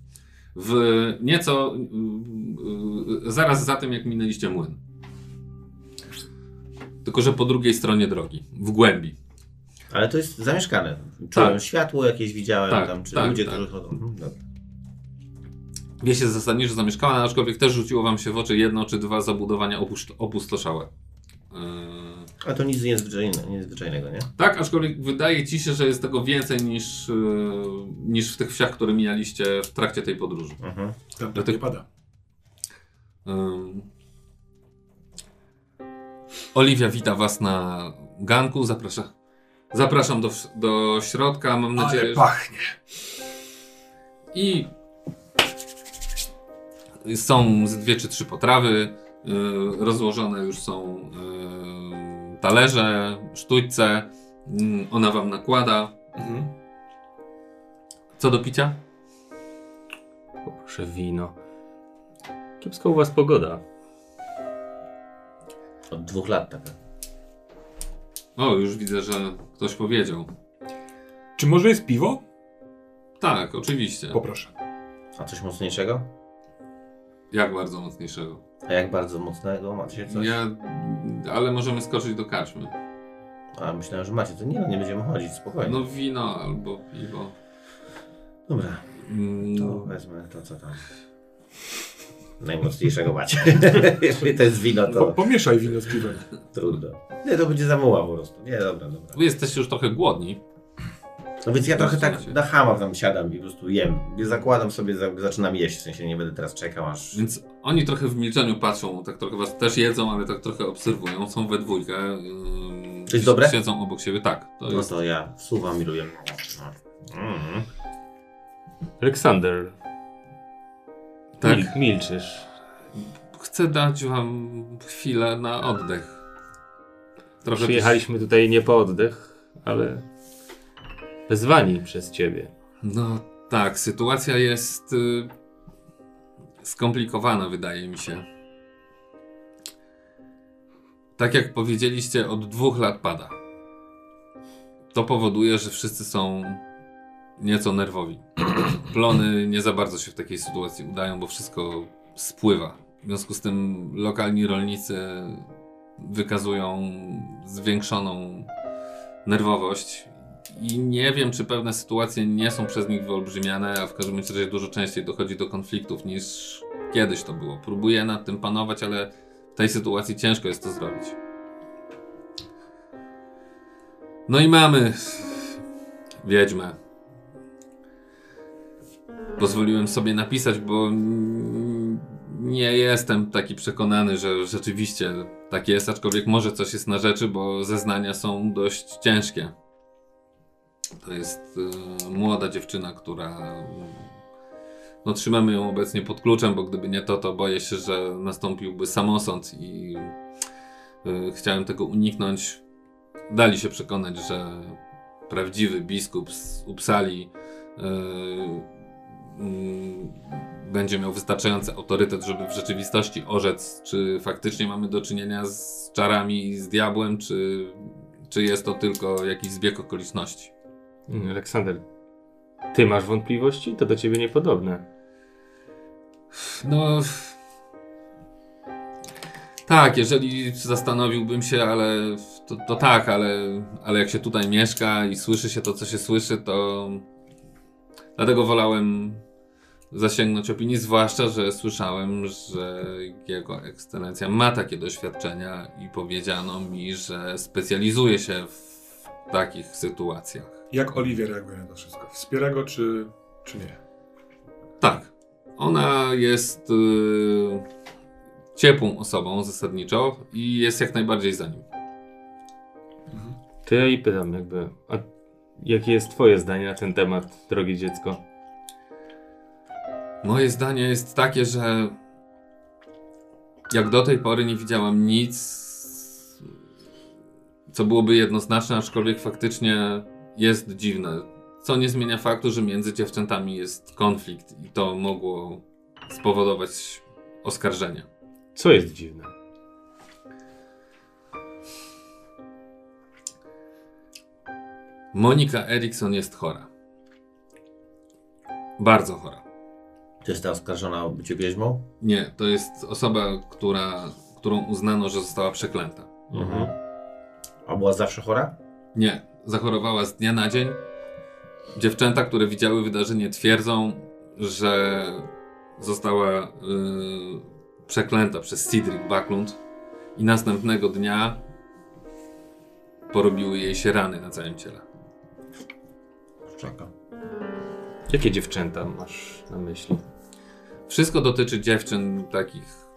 W nieco yy, yy, zaraz za tym, jak minęliście młyn. Tylko, że po drugiej stronie drogi, w głębi. Ale to jest zamieszkane. Czułem Tak. światło jakieś widziałem Tak, tam, czy tak, ludzie, tak. którzy chodzą. Mhm, dobra. Wie się zasadniczo, że zamieszkała, aczkolwiek też rzuciło wam się w oczy jedno czy dwa zabudowania opustoszałe. Yy, A to nic niezwyczajnego, niezwyczajnego, nie? Tak, aczkolwiek wydaje ci się, że jest tego więcej niż, yy, niż w tych wsiach, które mijaliście w trakcie tej podróży. Mhm. Tam Do tak tych- nie pada. Ym. Oliwia wita was na ganku, zaprasza, zapraszam do, do środka, mam nadzieję, Ale pachnie. I są z dwie czy trzy potrawy. yy, rozłożone już są yy, talerze, sztućce. Yy, ona wam nakłada. Mhm. Co do picia? Poproszę wino. Kiepska u was pogoda. Od dwóch lat taka. O, już widzę, że ktoś powiedział. Czy może jest piwo? Tak, oczywiście. Poproszę. A coś mocniejszego? Jak bardzo mocniejszego. A jak bardzo mocnego? Macie coś? Ja, ale możemy skoczyć do karczmy. A myślałem, że macie. To nie, no nie będziemy chodzić, spokojnie. No wino albo piwo. Dobra, Mm, to wezmę to, co tam. Najmocniejszego macie. [laughs] Jeżeli to jest wino, Po, to pomieszaj wino z piwem. trudno. Nie, to będzie za muła po prostu. Nie, dobra, dobra. Wy jesteście już trochę głodni. No więc ja trochę tak na hama tam siadam i po prostu jem. Zakładam sobie, za- zaczynam jeść, w sensie nie będę teraz czekał aż... Więc oni trochę w milczeniu patrzą, tak trochę was też jedzą, ale tak trochę obserwują. Są we dwójkę. ym, To jest dobre? Siedzą obok siebie. Tak, to No jest. to ja wsuwam i lubię. Mm. Aleksander, Tak. mil, milczysz. Chcę dać wam chwilę na oddech. Trochę Przyjechaliśmy tutaj nie po oddech, ale wezwani przez ciebie. No tak, sytuacja jest y, skomplikowana, wydaje mi się. Tak jak powiedzieliście, od dwóch lat pada. To powoduje, że wszyscy są nieco nerwowi. [clears throat] Plony nie za bardzo się w takiej sytuacji udają, bo wszystko spływa. W związku z tym lokalni rolnicy wykazują zwiększoną nerwowość i nie wiem, czy pewne sytuacje nie są przez nich wyolbrzymiane, a w każdym razie dużo częściej dochodzi do konfliktów niż kiedyś to było. Próbuję nad tym panować, ale w tej sytuacji ciężko jest to zrobić. No i mamy wiedźmę. Pozwoliłem sobie napisać, bo nie jestem taki przekonany, że rzeczywiście tak jest, aczkolwiek może coś jest na rzeczy, bo zeznania są dość ciężkie. To jest y, młoda dziewczyna, która. No, trzymamy ją obecnie pod kluczem, bo gdyby nie to, to boję się, że nastąpiłby samosąd i y, chciałem tego uniknąć. Dali się przekonać, że prawdziwy biskup z Upsali yy, mm, będzie miał wystarczający autorytet, żeby w rzeczywistości orzec, czy faktycznie mamy do czynienia z czarami i z diabłem, czy, czy jest to tylko jakiś zbieg okoliczności. Mm, Aleksander, ty masz wątpliwości? To do ciebie niepodobne. No. Tak, jeżeli zastanowiłbym się, ale to, to tak, ale, ale jak się tutaj mieszka i słyszy się to, co się słyszy, to dlatego wolałem zasięgnąć opinii, zwłaszcza, że słyszałem, że jego ekscelencja ma takie doświadczenia i powiedziano mi, że specjalizuje się w takich sytuacjach. Jak Oliwia reaguje na to wszystko? Wspiera go czy, czy nie? Tak. Ona jest y, ciepłą osobą zasadniczo i jest jak najbardziej za nim. To ja i pytam jakby, a jakie jest twoje zdanie na ten temat, drogie dziecko? Moje zdanie jest takie, że jak do tej pory nie widziałam nic, co byłoby jednoznaczne, aczkolwiek faktycznie jest dziwne. Co nie zmienia faktu, że między dziewczętami jest konflikt i to mogło spowodować oskarżenie. Co jest dziwne? Monika Eriksson jest chora. Bardzo chora. Jest ta oskarżona o bycie wieźmą? Nie, to jest osoba, która, którą uznano, że została przeklęta. Mhm. A była zawsze chora? Nie, zachorowała z dnia na dzień. Dziewczęta, które widziały wydarzenie, twierdzą, że została y, przeklęta przez Cedric Backlund i następnego dnia porobiły jej się rany na całym ciele. Czeka. Jakie dziewczęta masz na myśli? Wszystko dotyczy dziewczyn takich,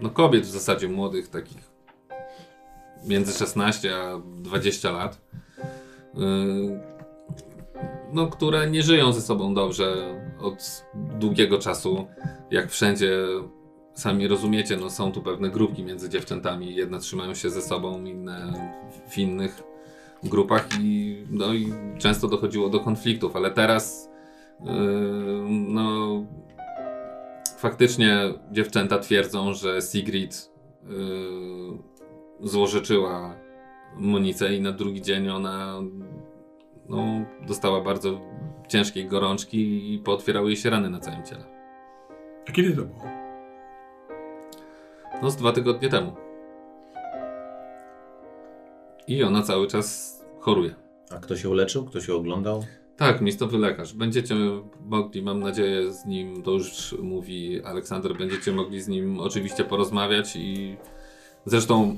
no kobiet w zasadzie młodych, takich między 16 a 20 lat, yy, no które nie żyją ze sobą dobrze od długiego czasu. Jak wszędzie sami rozumiecie, no są tu pewne grupki między dziewczętami, jedne trzymają się ze sobą, inne w innych grupach i, no, i często dochodziło do konfliktów, ale teraz yy, no faktycznie dziewczęta twierdzą, że Sigrid yy, złożyczyła Monice i na drugi dzień ona no, dostała bardzo ciężkiej gorączki i pootwierały jej się rany na całym ciele. A kiedy to było? No z dwa tygodnie temu. I ona cały czas choruje. A kto się uleczył? Kto się oglądał? Tak, miejscowy lekarz. Będziecie mogli, mam nadzieję, z nim, to już mówi Aleksander, będziecie mogli z nim oczywiście porozmawiać i zresztą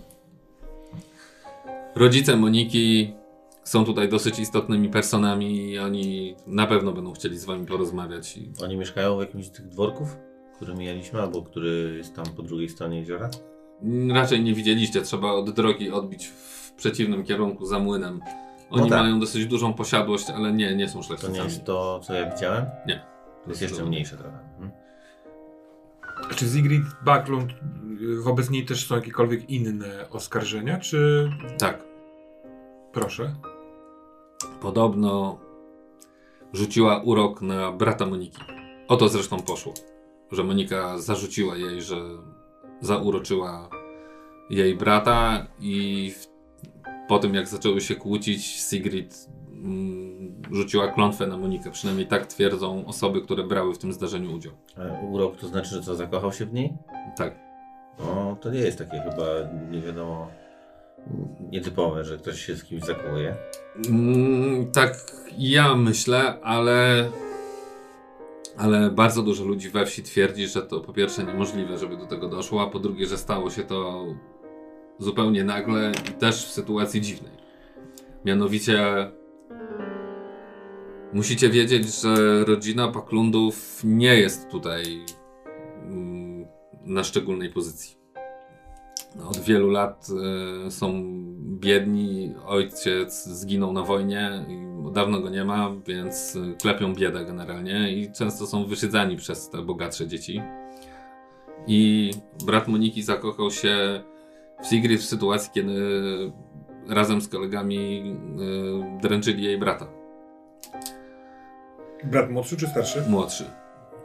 rodzice Moniki są tutaj dosyć istotnymi personami i oni na pewno będą chcieli z wami porozmawiać. I... Oni mieszkają w jakimś z tych dworków, który mijaliśmy, albo który jest tam po drugiej stronie jeziora? Raczej nie widzieliście, trzeba od drogi odbić w przeciwnym kierunku za młynem. Oni No tak. mają dosyć dużą posiadłość, ale nie, nie są To nie szlachcicami. jest to, co ja widziałem? Nie. To jest jeszcze mniejsze trochę. Mhm. Czy Sigrid Backlund, y, wobec niej też są jakiekolwiek inne oskarżenia, czy... Tak. Proszę. Podobno rzuciła urok na brata Moniki. O to zresztą poszło. Że Monika zarzuciła jej, że zauroczyła jej brata i w, po tym jak zaczęły się kłócić, Sigrid mm, rzuciła klątwę na Monikę. Przynajmniej tak twierdzą osoby, które brały w tym zdarzeniu udział. A urok to znaczy, że co, zakochał się w niej? Tak. No, to nie jest takie chyba, nie wiadomo, nietypowe, że ktoś się z kimś zakochuje. Mm, tak ja myślę, ale ale bardzo dużo ludzi we wsi twierdzi, że to po pierwsze niemożliwe, żeby do tego doszło, a po drugie, że stało się to zupełnie nagle i też w sytuacji dziwnej. Mianowicie musicie wiedzieć, że rodzina Paklundów nie jest tutaj mm, na szczególnej pozycji. Od wielu lat y, są biedni, ojciec zginął na wojnie i dawno go nie ma, więc y, klepią biedę generalnie i często są wyszydzani przez te bogatsze dzieci. I brat Moniki zakochał się w Sigrid w sytuacji, kiedy razem z kolegami y, dręczyli jej brata, Brat młodszy czy starszy? młodszy.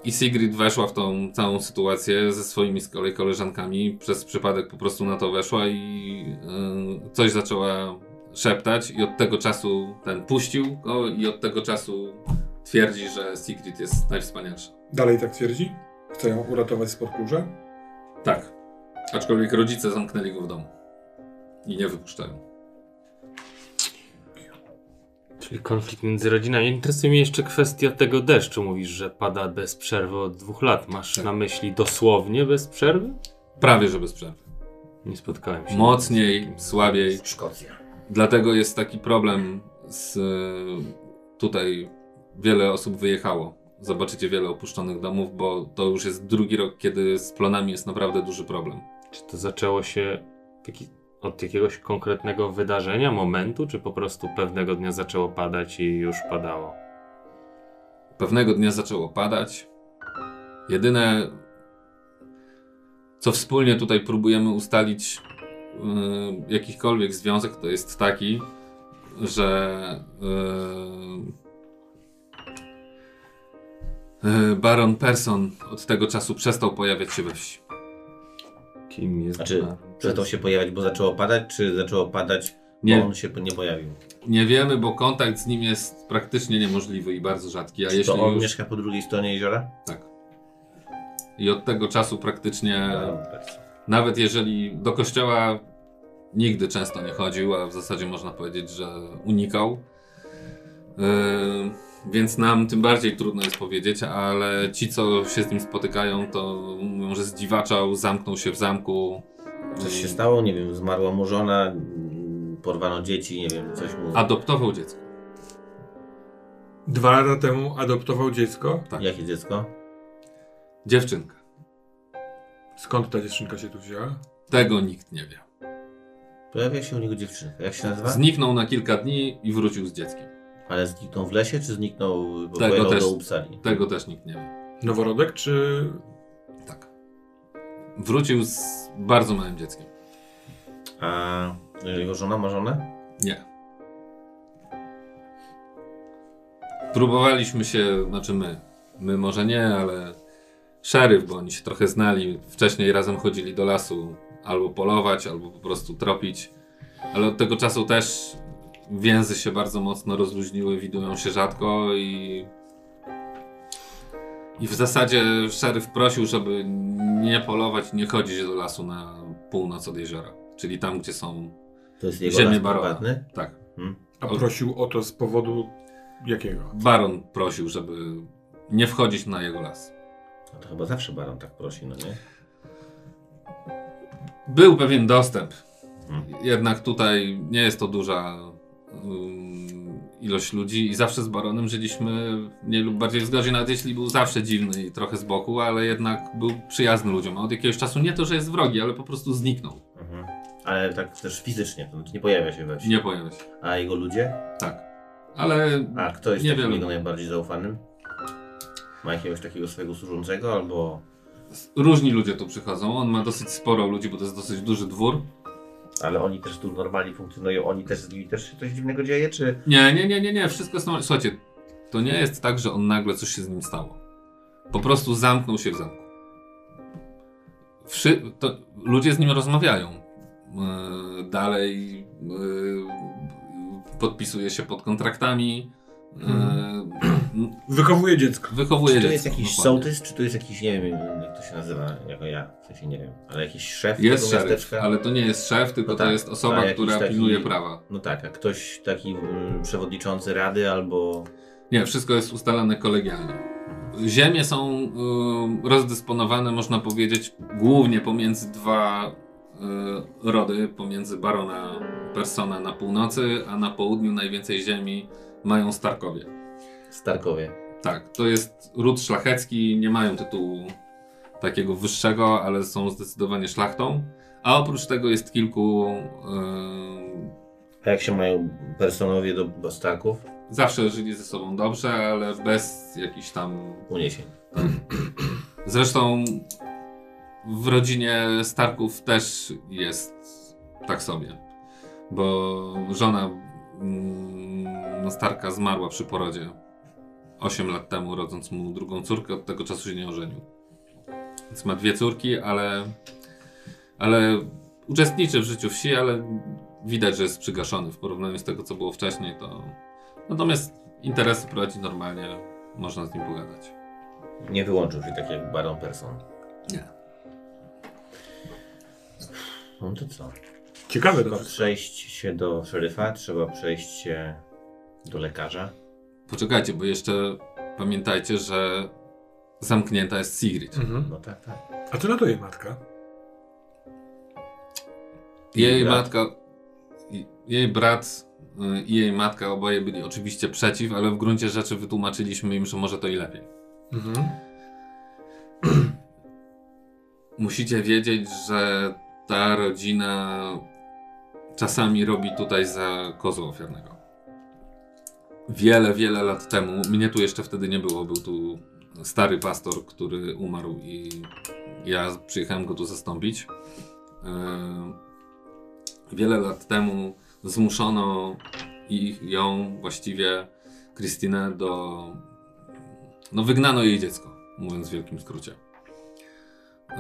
I Sigrid weszła w tą całą sytuację ze swoimi z kolei koleżankami. Przez przypadek po prostu na to weszła i y, coś zaczęła szeptać i od tego czasu ten puścił go i od tego czasu twierdzi, że Sigrid jest najwspanialsza. Dalej tak twierdzi? Chce ją uratować z podkurza? Tak. Aczkolwiek rodzice zamknęli go w domu. I nie wypuszczają. Czyli konflikt między rodzinami. Interesuje mnie jeszcze kwestia tego deszczu. Mówisz, że pada bez przerwy od dwóch lat. Masz Tak. na myśli dosłownie bez przerwy? Prawie, że bez przerwy. Nie spotkałem się. Mocniej, słabiej. Szkocja. Dlatego jest taki problem z... Tutaj wiele osób wyjechało. Zobaczycie wiele opuszczonych domów, bo to już jest drugi rok, kiedy z plonami jest naprawdę duży problem. Czy to zaczęło się od jakiegoś konkretnego wydarzenia, momentu, czy po prostu pewnego dnia zaczęło padać i już padało? Pewnego dnia zaczęło padać. Jedyne, co wspólnie tutaj próbujemy ustalić, yy, jakikolwiek związek, to jest taki, że yy, yy, Baron Person od tego czasu przestał pojawiać się we wsi. Kim jest Znaczy, Baron? przestał się pojawiać, bo zaczęło padać, czy zaczęło padać, bo Nie, on się nie pojawił? nie wiemy, bo kontakt z nim jest praktycznie niemożliwy i bardzo rzadki. A Czy jeśli to on już, mieszka po drugiej stronie jeziora? tak. I od tego czasu praktycznie Baron Person. Nawet jeżeli do kościoła nigdy często nie chodził, a w zasadzie można powiedzieć, że unikał. Yy, więc nam tym bardziej trudno jest powiedzieć, ale ci, co się z nim spotykają, to mówią, że zdziwaczał, zamknął się w zamku. Coś się stało? Nie wiem, zmarła mu żona, porwano dzieci, nie wiem, coś mu... Adoptował dziecko. Dwa lata temu adoptował dziecko. tak. Jakie dziecko? Dziewczynka. Skąd ta dziewczynka się tu wzięła? Tego nikt nie wie. Pojawia się u niego dziewczynka. Jak się nazywa? Zniknął na kilka dni i wrócił z dzieckiem. Ale zniknął w lesie, czy zniknął, bo Tego też- do Uppsali? Tego też nikt nie wie. Noworodek czy... Tak. Wrócił z bardzo małym dzieckiem. A jego żona ma żonę? Nie. Próbowaliśmy się, znaczy my, my może nie, ale szeryf, bo oni się trochę znali. Wcześniej razem chodzili do lasu albo polować, albo po prostu tropić. Ale od tego czasu też więzy się bardzo mocno rozluźniły, widują się rzadko i. I w zasadzie szeryf prosił, żeby nie polować, nie chodzić do lasu na północ od jeziora. Czyli tam, gdzie są To jest jego ziemie barona. Tak. Hmm? A O- prosił o to z powodu jakiego? Baron prosił, żeby nie wchodzić na jego las. No to chyba zawsze baron tak prosi, no nie? Był pewien dostęp. Hmm. Jednak tutaj nie jest to duża ilość ludzi i zawsze z baronem żyliśmy mniej lub bardziej w zgodzie, nawet jeśli był zawsze dziwny i trochę z boku, ale jednak był przyjazny ludziom. A od jakiegoś czasu nie to, że jest wrogi, ale po prostu zniknął. Mhm. Ale tak też fizycznie, to znaczy nie pojawia się we wsi. Nie pojawia się. A jego ludzie? Tak. Ale A kto jest Niewielu. takim jego najbardziej zaufanym? Ma jakiegoś takiego swojego służącego albo... różni ludzie tu przychodzą. On ma dosyć sporo ludzi, bo to jest dosyć duży dwór. Ale oni też tu normalnie funkcjonują, oni też z nimi też się coś dziwnego dzieje, czy... Nie, nie, nie, nie, nie, wszystko jest normalne. Słuchajcie, to nie jest tak, że on nagle coś się z nim stało. Po prostu zamknął się w zamku. Wszy to ludzie z nim rozmawiają. Yy, dalej yy, podpisuje się pod kontraktami. Yy, Wychowuje dziecko. wychowuje Czy to dziecko, jest jakiś dokładnie. sołtys, czy to jest jakiś, nie wiem jak to się nazywa, jako ja, w sensie nie wiem, ale jakiś szef Jest tego szeryf, miasteczka? ale to nie jest szef, tylko No to tak, jest a osoba, która taki- pilnuje prawa. No tak, a ktoś taki mm, przewodniczący rady albo... Nie, wszystko jest ustalane kolegialnie. Ziemie są y, rozdysponowane, można powiedzieć, głównie pomiędzy dwa y, rody, pomiędzy barona Persona na północy, a na południu najwięcej ziemi mają Starkowie. Starkowie. Tak, to jest ród szlachecki, nie mają tytułu takiego wyższego, ale są zdecydowanie szlachtą. A oprócz tego jest kilku. y, A jak się mają personowie do, Starków? zawsze żyli ze sobą dobrze, ale bez jakichś tam Uniesień. Zresztą w rodzinie Starków też jest tak sobie. bo żona mm, no, Starka zmarła przy porodzie 8 lat temu, rodząc mu drugą córkę, od tego czasu się nie ożenił. Więc ma dwie córki, ale, ale uczestniczy w życiu wsi, ale widać, że jest przygaszony w porównaniu z tego, co było wcześniej. To... Natomiast interesy prowadzi normalnie, można z nim pogadać. Nie wyłączył się tak jak Baron Person. Nie. No to co? Ciekawe Trzeba to. przejść się do szeryfa, trzeba przejść się do lekarza. Poczekajcie, bo jeszcze pamiętajcie, że zamknięta jest Sigrid. Mhm. No tak, tak. A co na to jej matka? Jej brat. matka, jej brat y, i jej matka oboje byli oczywiście przeciw, ale w gruncie rzeczy wytłumaczyliśmy im, że może to i lepiej. Mhm. [clears throat] Musicie wiedzieć, że ta rodzina czasami robi tutaj za kozła ofiarnego. Wiele, wiele lat temu, mnie tu jeszcze wtedy nie było, był tu stary pastor, który umarł i ja przyjechałem go tu zastąpić. Yy, Wiele lat temu zmuszono ich, ją, właściwie Krystynę do... No wygnano jej dziecko, mówiąc w wielkim skrócie. Yy,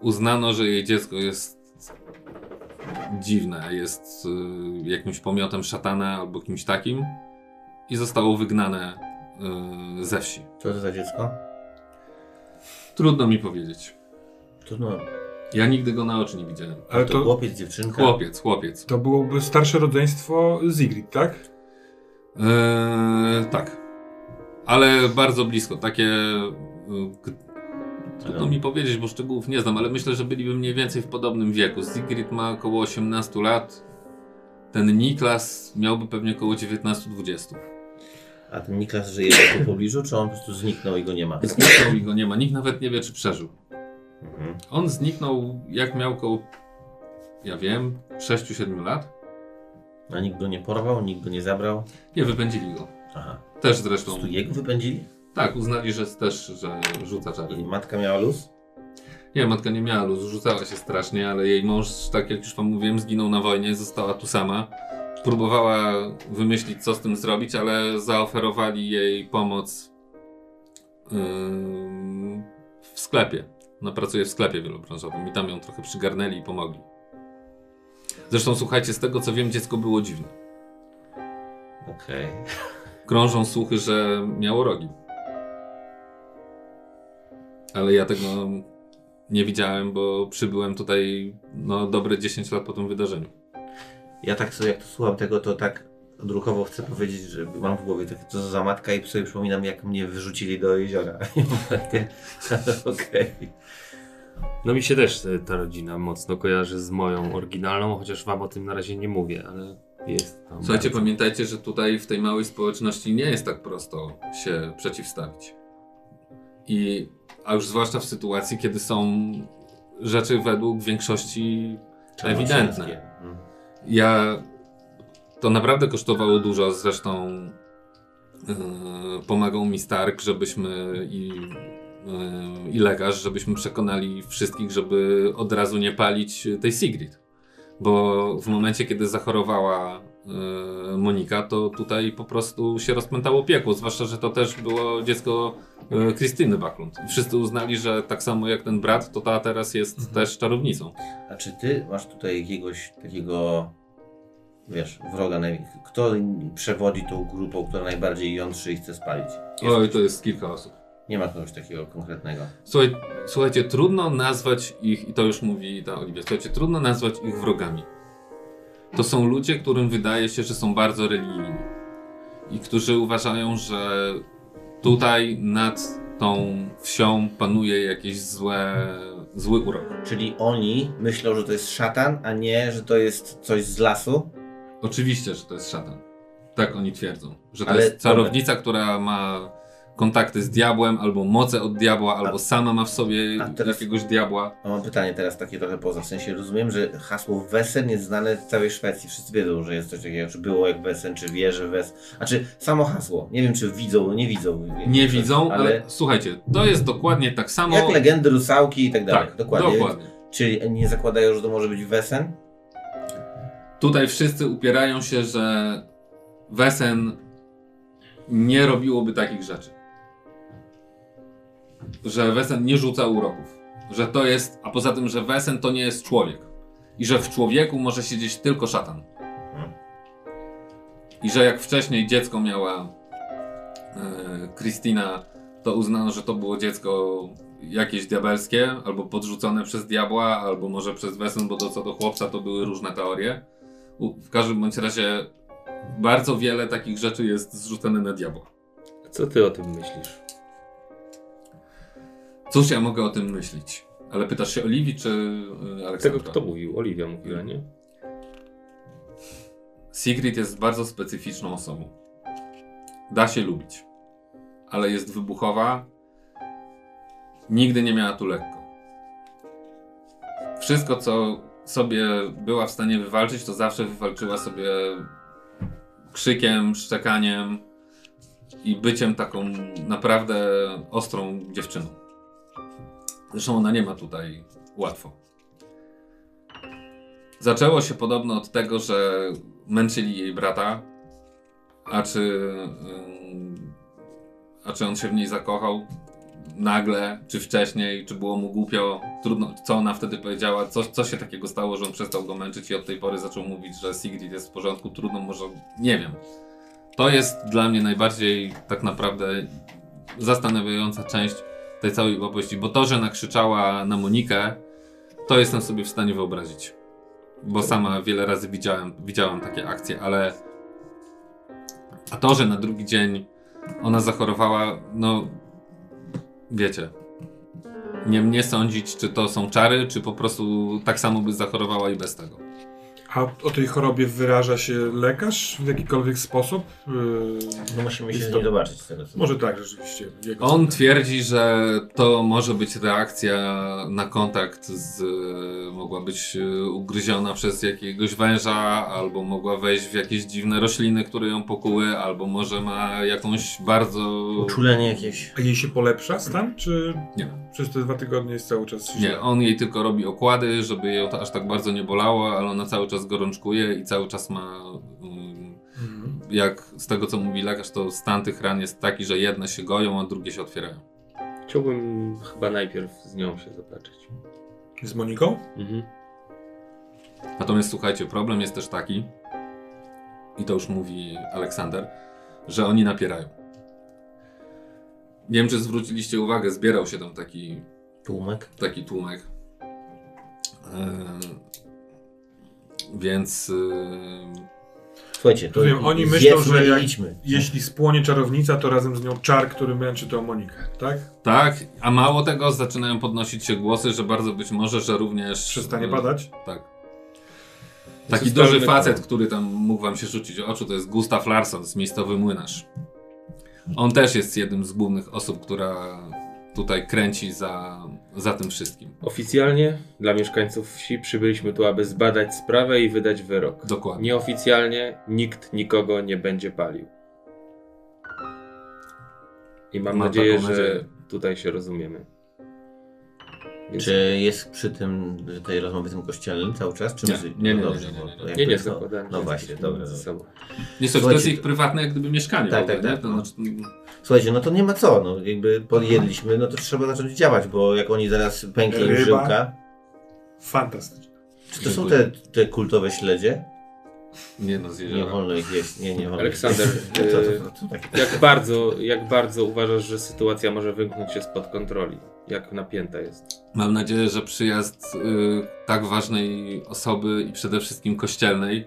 uznano, że jej dziecko jest dziwne, jest yy, jakimś pomiotem szatana albo kimś takim i zostało wygnane yy, ze wsi. Co to za dziecko? Trudno mi powiedzieć. Trudno. Ja nigdy go na oczy nie widziałem. Ale to, to, chłopiec, dziewczynka? Chłopiec, chłopiec. to byłoby starsze rodzeństwo Zigrid, tak? Yy, tak. Ale bardzo blisko. Takie. K- trudno mi powiedzieć, bo szczegółów nie znam, ale myślę, że byliby mniej więcej w podobnym wieku. Sigrid ma około 18 lat. Ten Niklas miałby pewnie około 19-20. A ten Niklas żyje tu w [clears throat] pobliżu, czy on po prostu zniknął i go nie ma? Zniknął i go nie ma. Nikt nawet nie wie, czy przeżył. Mhm. On zniknął, jak miał około, ja wiem, 6-7 lat. A nikt go nie porwał, nikt go nie zabrał? Nie wypędzili go. Aha. Też zresztą. prostu jego wypędzili? Tak, uznali, że też, że rzuca czary. I matka miała luz? Nie, matka nie miała luz, rzucała się strasznie, ale jej mąż, tak jak już wam mówiłem, zginął na wojnie, została tu sama. Próbowała wymyślić, co z tym zrobić, ale zaoferowali jej pomoc ym, w sklepie. Ona pracuje w sklepie wielobranżowym i tam ją trochę przygarnęli i pomogli. Zresztą słuchajcie, z tego co wiem, dziecko było dziwne. Okej. [laughs] Krążą słuchy, że miało rogi. Ale ja tego nie widziałem, bo przybyłem tutaj no, dobre 10 lat po tym wydarzeniu. Ja tak sobie, jak to słucham tego, to tak odruchowo chcę powiedzieć, że mam w głowie takie, co za matka i sobie przypominam, jak mnie wyrzucili do jeziora. [laughs] [laughs] Okej. No mi się też e, ta rodzina mocno kojarzy z moją oryginalną, chociaż wam o tym na razie nie mówię, ale jest tam. Słuchajcie, bardzo. pamiętajcie, że tutaj w tej małej społeczności nie jest tak prosto się przeciwstawić. I, a już zwłaszcza w sytuacji, kiedy są rzeczy według większości ewidentne. Ja. To naprawdę kosztowało dużo, zresztą yy, pomagał mi Stark, żebyśmy i, yy, i lekarz, żebyśmy przekonali wszystkich, żeby od razu nie palić tej Sigrid. Bo w momencie, kiedy zachorowała Monika, to tutaj po prostu się rozpętało piekło, zwłaszcza, że to też było dziecko yy, Krystyny Backlund. I wszyscy uznali, że tak samo jak ten brat, to ta teraz jest też czarownicą. A czy ty masz tutaj jakiegoś takiego, wiesz, wroga, kto przewodzi tą grupą, która najbardziej jątrzy i chce spalić? Jest- Oj, to jest kilka osób. Nie ma kogoś takiego konkretnego. Słuchaj, słuchajcie, trudno nazwać ich, i to już mówi ta Oliwia, słuchajcie, trudno nazwać ich wrogami. To są ludzie, którym wydaje się, że są bardzo religijni. I którzy uważają, że tutaj nad tą wsią panuje jakieś złe, zły urok. Czyli oni myślą, że to jest szatan, a nie, że to jest coś z lasu? Oczywiście, że to jest szatan. Tak oni twierdzą. Że to Ale- jest czarownica, która ma kontakty z diabłem, albo moce od diabła, albo sama ma w sobie teraz- jakiegoś diabła. A mam pytanie teraz takie trochę poza, w sensie rozumiem, że hasło Wesen jest znane w całej Szwecji. Wszyscy wiedzą, że jest coś takiego, czy było jak Wesen, czy wie, że Wes... A czy samo hasło, nie wiem czy widzą, nie widzą. Nie widzą, ale, ale... słuchajcie, to jest dokładnie tak samo. Jak legendy, rusałki i tak dalej. tak, dokładnie. dokładnie. Czyli nie zakładają, że to może być Wesen? Tutaj wszyscy upierają się, że Wesen nie robiłoby takich rzeczy. Że Wesen nie rzuca uroków. Że to jest, a poza tym, że Wesen to nie jest człowiek. I że w człowieku może siedzieć tylko szatan. I że jak wcześniej dziecko miała Kristina, to uznano, że to było dziecko jakieś diabelskie, albo podrzucone przez diabła, albo może przez Wesen, bo to co do chłopca to były różne teorie. U- W każdym bądź razie bardzo wiele takich rzeczy jest zrzucone na diabła. Co ty o tym myślisz? Cóż ja mogę o tym myśleć? Ale pytasz się Oliwii czy y, Aleksandra? Tego kto mówił? Oliwia mówiła, nie? Sigrid jest bardzo specyficzną osobą. Da się lubić, ale jest wybuchowa. Nigdy nie miała tu lekko. Wszystko, co sobie była w stanie wywalczyć, to zawsze wywalczyła sobie krzykiem, szczekaniem i byciem taką naprawdę ostrą dziewczyną. Zresztą ona nie ma tutaj łatwo. Zaczęło się podobno od tego, że męczyli jej brata, a czy, a czy on się w niej zakochał nagle, czy wcześniej, czy było mu głupio, trudno, co ona wtedy powiedziała, co, co się takiego stało, że on przestał go męczyć i od tej pory zaczął mówić, że Sigrid jest w porządku, trudno, może, nie wiem. To jest dla mnie najbardziej tak naprawdę zastanawiająca część tej całej opowieści, bo to, że nakrzyczała na Monikę, to jestem sobie w stanie wyobrazić. Bo sama wiele razy widziałem, widziałam takie akcje, ale. A to, że na drugi dzień ona zachorowała, no. Wiecie. Nie mnie sądzić, czy to są czary, czy po prostu tak samo by zachorowała i bez tego. A o tej chorobie wyraża się lekarz w jakikolwiek sposób? Yy, No musimy się to- niej zobaczyć z tego co może tak, rzeczywiście. Jego On twierdzi, że to może być reakcja na kontakt z. mogła być e, ugryziona przez jakiegoś węża, albo mogła wejść w jakieś dziwne rośliny, które ją pokuły, albo może ma jakąś bardzo. Uczulenie jakieś. A jej się polepsza stan, czy Nie. Przez te dwa tygodnie jest cały czas źle? Nie, on jej tylko robi okłady, żeby ją to aż tak bardzo nie bolało, ale ona cały czas gorączkuje i cały czas ma. mm, Mhm. Jak z tego co mówi lekarz, to stan tych ran jest taki, że jedne się goją, a drugie się otwierają. Chciałbym chyba najpierw z nią się zobaczyć. Z Moniką? Mhm. Natomiast słuchajcie, problem jest też taki, i to już mówi Aleksander, że oni napierają. Nie wiem, czy zwróciliście uwagę, zbierał się tam taki, Tłumek. taki tłumek. Eee, więc eee, Słuchajcie, to Rozumiem, oni myślą, że jak- idźmy. Jeśli spłonie czarownica, to razem z nią czar, który męczy tą Monikę, tak? tak, a mało tego, zaczynają podnosić się głosy, że bardzo być może, że również. Przestanie eee, padać? Tak. Taki duży facet, który tam mógł wam się rzucić o oczu, to jest Gustav Larsson, miejscowy młynarz. On też jest jednym z głównych osób, która tutaj kręci za, za tym wszystkim. Oficjalnie dla mieszkańców wsi przybyliśmy tu, aby zbadać sprawę i wydać wyrok. Dokładnie. Nieoficjalnie nikt nikogo nie będzie palił. I mam Mam nadzieję, że nadzieję. tutaj się rozumiemy. Więc Czy jest przy tym tej rozmowie tym kościelnym cały czas? Czy Nie, my- nie, nie, no nie, dobrze, nie, nie, bo nie. to jak Nie, to nie, jest. No że właśnie, dobra. ze sobą. Nie, to, jest ich prywatne jak gdyby mieszkanie. Tak, w ogóle, tak, nie? tak, To no. znaczy, Słuchajcie, no to nie ma co, no jakby podjedliśmy, no to trzeba zacząć działać, bo jak oni zaraz pęknie im żyłka. Fantastycznie. Czy to są te, te kultowe śledzie? Nie no, z Nie jeziora. wolno ich jeść, nie, nie wolno Aleksander, ich jeść. Co, y- co? Jak bardzo, jak bardzo uważasz, że sytuacja może wymknąć się spod kontroli? Jak napięta jest? Mam nadzieję, że przyjazd y, tak ważnej osoby i przede wszystkim kościelnej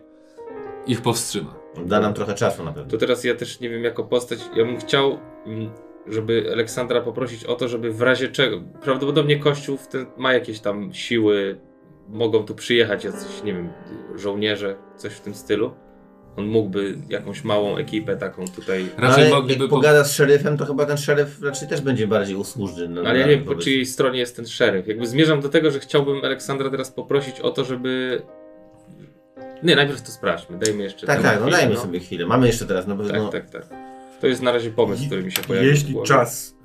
ich powstrzyma. Da nam trochę czasu na pewno. To teraz ja też nie wiem, jako postać, ja bym chciał, mm, żeby Aleksandra poprosić o to, żeby w razie czego, prawdopodobnie Kościół w tym ma jakieś tam siły, mogą tu przyjechać jacyś, nie wiem, żołnierze, coś w tym stylu. On mógłby jakąś małą ekipę taką tutaj... Raczej Ale mogliby jak po... pogada z szeryfem, to chyba ten szeryf raczej też będzie bardziej usłużny. No, Ale ja na- nie wiem, po wobec- czyjej stronie jest ten szeryf. Jakby zmierzam do tego, że chciałbym Aleksandra teraz poprosić o to, żeby... Nie, najpierw to sprawdźmy, dajmy jeszcze Tak, tak, no chwilę, dajmy sobie chwilę. Mamy jeszcze teraz, no bo Tak, no, tak, tak. To jest na razie pomysł, który mi się pojawił. Jeśli czas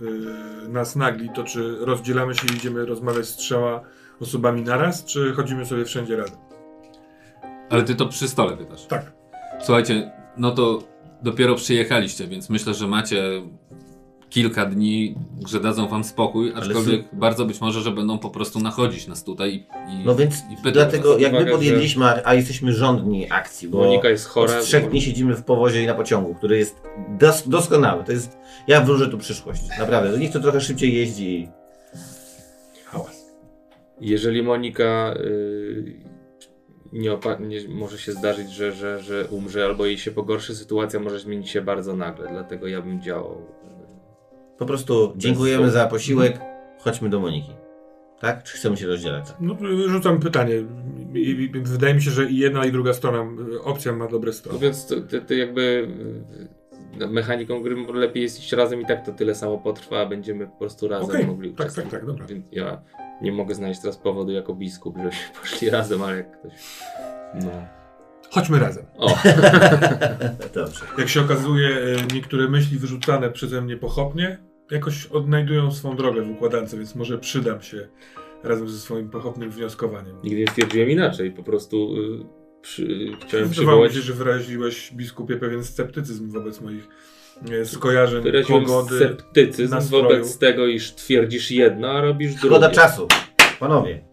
y, nas nagli, to czy rozdzielamy się i idziemy rozmawiać z trzema osobami naraz, czy chodzimy sobie wszędzie razem? Ale ty to przy stole pytasz. Tak. Słuchajcie, no to dopiero przyjechaliście, więc myślę, że macie kilka dni, że dadzą wam spokój, Ale aczkolwiek bardzo być może, że będą po prostu nachodzić nas tutaj i, i, No więc i pytać dlatego jak my Uwaga, podjęliśmy, a, a jesteśmy rządni akcji, bo Monika jest chora. od trzech dni siedzimy w powozie i na pociągu, który jest dos doskonały. To jest, ja wróżę tu przyszłość, naprawdę. Niech to trochę szybciej jeździ. Hałas. Jeżeli Monika y, nie, opa- nie może się zdarzyć, że, że, że umrze albo jej się pogorszy, sytuacja może zmienić się bardzo nagle, dlatego ja bym działał. y, Po prostu dziękujemy Bez- za posiłek, chodźmy do Moniki. Tak? Czy chcemy się rozdzielać? No, rzucam pytanie. Wydaje mi się, że i jedna i druga strona, y, opcja ma dobre No strony. więc to, to, to jakby mechaniką gry lepiej jest iść razem i tak to tyle samo potrwa, a będziemy po prostu razem Okej, mogli tak, tak, uczestniczyć. tak, dobra. Więc ja nie mogę znaleźć teraz powodu jako biskup, żebyśmy [laughs] poszli razem, ale jak ktoś... No. Chodźmy razem. O, [laughs] Dobrze. Jak się okazuje, y, niektóre myśli wyrzucane przeze mnie pochopnie jakoś odnajdują swą drogę w układance, więc może przydam się razem ze swoim pochopnym wnioskowaniem. nigdy nie stwierdziłem inaczej, po prostu y, przy, chciałem Wydawało mi przywołać... się, że wyraziłeś, biskupie, pewien sceptycyzm wobec moich skojarzeń, Wyraziłem pogody. sceptycyzm nastroju. wobec tego, iż twierdzisz jedno, a robisz drugie. Szkoda czasu. Panowie,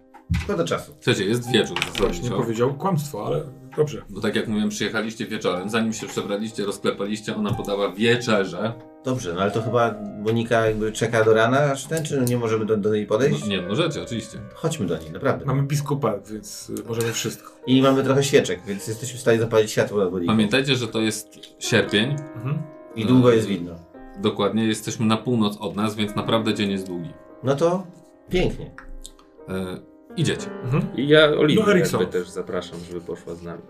szkoda czasu. Słuchajcie, jest wieczór Właśnie zasadniczo. powiedział kłamstwo, ale dobrze. Bo tak jak mówiłem, przyjechaliście wieczorem, zanim się przebraliście, rozklepaliście, ona podała wieczerze. Dobrze, no ale to chyba Monika jakby czeka do rana, aż ten, czy nie możemy do, do niej podejść? No, nie, możecie, oczywiście. Chodźmy do niej, naprawdę. Mamy biskupa, więc y, możemy wszystko. I mamy trochę świeczek, więc jesteśmy w stanie zapalić światło nad Moniką. Pamiętajcie, że to jest sierpień. Mhm. I długo jest widno. Dokładnie, jesteśmy na północ od nas, więc naprawdę dzień jest długi. No to pięknie. E, idziecie. Mhm. I ja Oliwię No, jakby też zapraszam, żeby poszła z nami.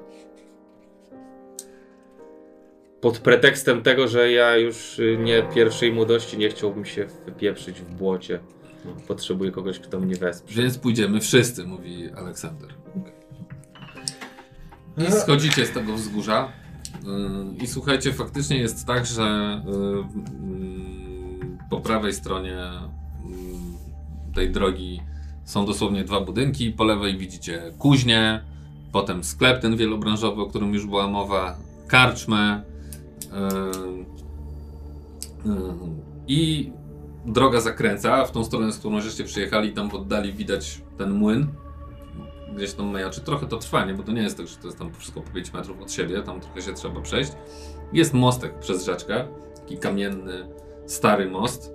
Pod pretekstem tego, że ja już y, nie pierwszej młodości nie chciałbym się wypieprzyć w błocie. Potrzebuję kogoś, kto mnie wesprze. Więc pójdziemy wszyscy, mówi Aleksander. I schodzicie z tego wzgórza. Yy, I słuchajcie, faktycznie jest tak, że yy, yy, po prawej stronie yy, tej drogi są dosłownie dwa budynki. Po lewej widzicie kuźnię, potem sklep ten wielobranżowy, o którym już była mowa, karczmę. Yy, I droga zakręca w tą stronę, z którą żeście przyjechali. Tam w oddali widać ten młyn. Gdzieś tam majaczy. Trochę to trwa, nie? Bo to nie jest tak, że to jest tam wszystko po 5 metrów od siebie. Tam trochę się trzeba przejść. Jest mostek przez rzeczkę. Taki kamienny, stary most.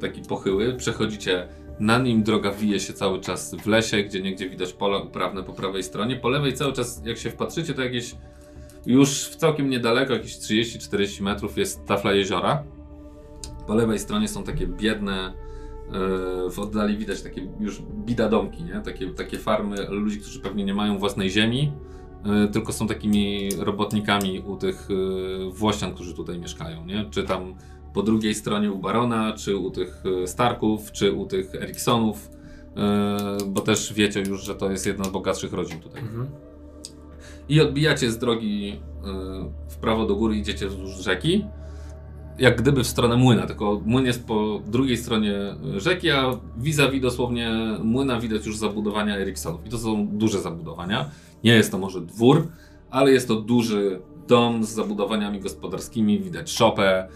Taki pochyły. Przechodzicie na nim. Droga wije się cały czas w lesie, gdzie niegdzie widać pola uprawne po prawej stronie. Po lewej cały czas, jak się wpatrzycie, to jakieś już w całkiem niedaleko, jakieś 30-40 metrów jest tafla jeziora. Po lewej stronie są takie biedne, w oddali widać takie już bidadomki, nie? Takie, takie farmy ludzi, którzy pewnie nie mają własnej ziemi, e, tylko są takimi robotnikami u tych e, Włościan, którzy tutaj mieszkają, nie? Czy tam po drugiej stronie u Barona, czy u tych e, Starków, czy u tych Eriksonów, e, bo też wiecie już, że to jest jedna z bogatszych rodzin tutaj. Mhm. I odbijacie z drogi w prawo do góry, idziecie wzdłuż rzeki. Jak gdyby w stronę młyna, tylko młyn jest po drugiej stronie rzeki, a vis-a-vis dosłownie młyna widać już zabudowania Eriksonów. I to są duże zabudowania. Nie jest to może dwór, ale jest to duży dom z zabudowaniami gospodarskimi. Widać szopę,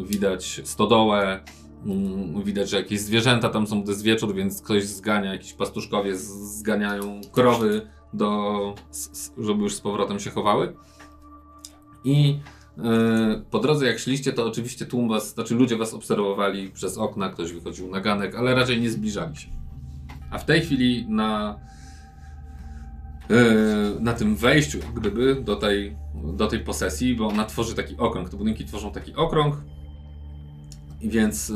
y, widać stodołę, mm, widać, że jakieś zwierzęta tam są, to jest wieczór, więc ktoś zgania, jakiś pastuszkowie zganiają krowy do, żeby już z powrotem się chowały. I e, po drodze jak szliście, to oczywiście tłum was, znaczy ludzie was obserwowali przez okna, ktoś wychodził na ganek, ale raczej nie zbliżali się. A w tej chwili na, e, na tym wejściu, gdyby, do tej, do tej posesji, bo ona tworzy taki okrąg, te budynki tworzą taki okrąg, więc e,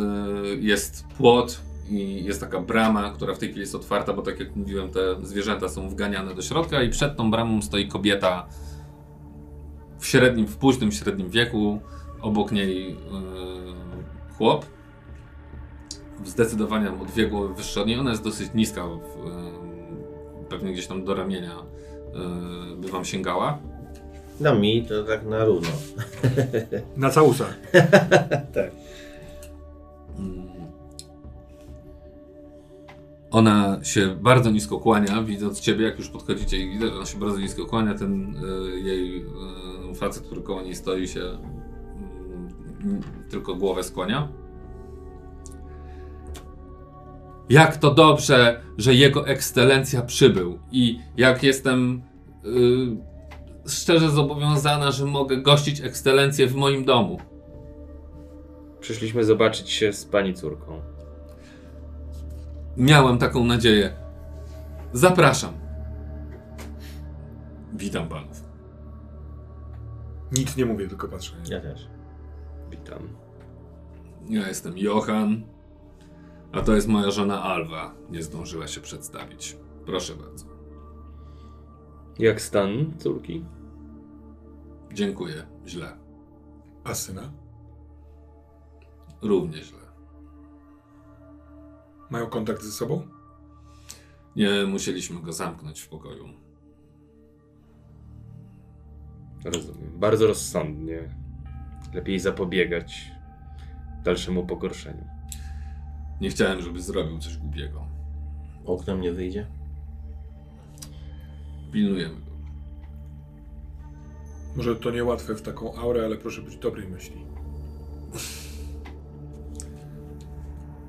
jest płot i jest taka brama, która w tej chwili jest otwarta, bo tak jak mówiłem, te zwierzęta są wganiane do środka i przed tą bramą stoi kobieta w średnim, w późnym średnim wieku, obok niej yy, chłop, zdecydowanie o dwie głowy od niej, ona jest dosyć niska, w, yy, pewnie gdzieś tam do ramienia yy, by wam sięgała. No mi to tak na równo. [laughs] Na całusa. [laughs] Tak. Mm. Ona się bardzo nisko kłania, widząc ciebie, jak już podchodzicie i ona się bardzo nisko kłania. Ten y, jej y, facet, który koło niej stoi, się y, tylko głowę skłania. Jak to dobrze, że jego ekscelencja przybył i jak jestem y, szczerze zobowiązana, że mogę gościć ekscelencję w moim domu. Przyszliśmy zobaczyć się z pani córką. Miałem taką nadzieję. Zapraszam. Witam panów. Nic nie mówię, tylko patrzę. Ja też. Witam. Ja jestem Johan, a to jest moja żona Alwa. Nie zdążyła się przedstawić. Proszę bardzo. Jak stan córki? Dziękuję. Źle. A syna? Równie źle. Mają kontakt ze sobą? Nie musieliśmy go zamknąć w pokoju. Rozumiem. Bardzo rozsądnie. Lepiej zapobiegać dalszemu pogorszeniu. Nie chciałem, żeby zrobił coś głupiego. Oknem nie wyjdzie? Pilnujemy go. Może to niełatwe w taką aurę, ale proszę być dobrej myśli.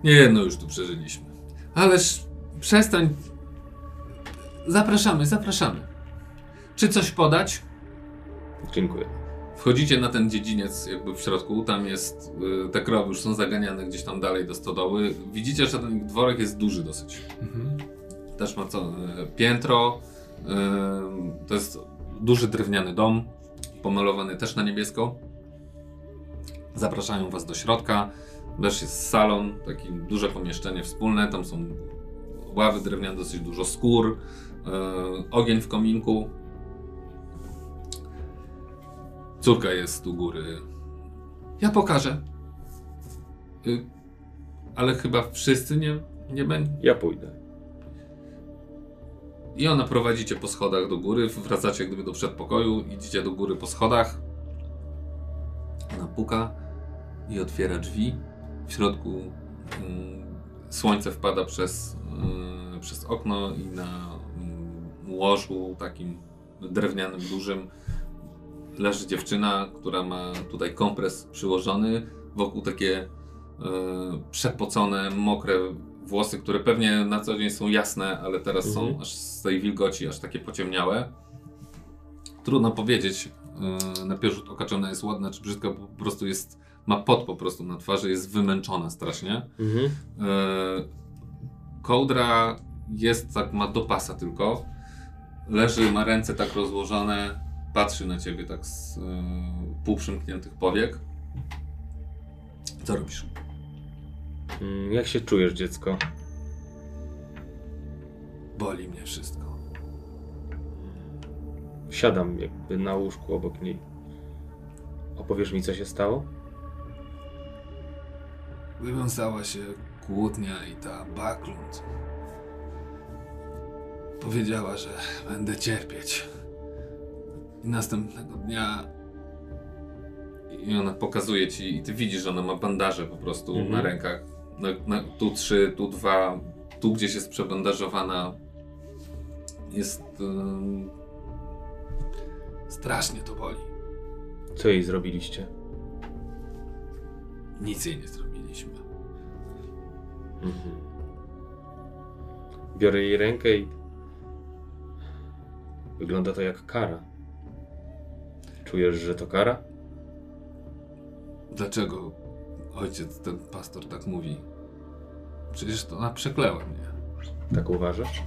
Nie jedno już tu przeżyliśmy. Ależ przestań. Zapraszamy, zapraszamy. Czy coś podać? Dziękuję. Wchodzicie na ten dziedziniec jakby w środku, tam jest, y, te krowy już są zaganiane gdzieś tam dalej do stodoły. Widzicie, że ten dworek jest duży dosyć. Mhm. Też ma co, y, piętro, y, to jest duży drewniany dom, pomalowany też na niebiesko. Zapraszają was do środka, też jest salon, takie duże pomieszczenie wspólne, tam są ławy drewniane, dosyć dużo skór, ogień w kominku, Córka jest u góry. Ja pokażę. Y, ale chyba wszyscy nie, nie będą. Ja pójdę. I ona prowadzi cię po schodach do góry. Wracacie jak gdyby do przedpokoju. Idziecie do góry po schodach. Ona puka i otwiera drzwi. W środku mm, słońce wpada przez, mm, przez okno i na mm, łożu takim drewnianym, dużym leży dziewczyna, która ma tutaj kompres przyłożony, wokół takie e, przepocone, mokre włosy, które pewnie na co dzień są jasne, ale teraz są Mhm. aż z tej wilgoci, aż takie pociemniałe. Trudno powiedzieć e, na pierwszy rzut oka, czy ona jest ładna, czy brzydka, po prostu jest, ma pot po prostu na twarzy, jest wymęczona strasznie. Mhm. E, kołdra jest tak, ma do pasa tylko. Leży, ma ręce tak rozłożone, patrzy na ciebie tak z e, półprzymkniętych powiek. Co robisz? Mm, Jak się czujesz, dziecko? Boli mnie wszystko. Siadam jakby na łóżku obok niej. Opowiesz mi, co się stało? Wywiązała się kłótnia i ta Baklund. Powiedziała, że będę cierpieć. I następnego dnia. I ona pokazuje ci, i ty widzisz, że ona ma bandaże po prostu Mhm. na rękach. Na, na, tu trzy, tu dwa, tu gdzieś jest przebandażowana. Jest. strasznie to boli. Co jej zrobiliście? Nic jej nie zrobiliśmy. Mhm. Biorę jej rękę i. Wygląda to jak kara. Czujesz, że to kara? Dlaczego ojciec, ten pastor tak mówi? Przecież to ona przekleła mnie. Tak uważasz?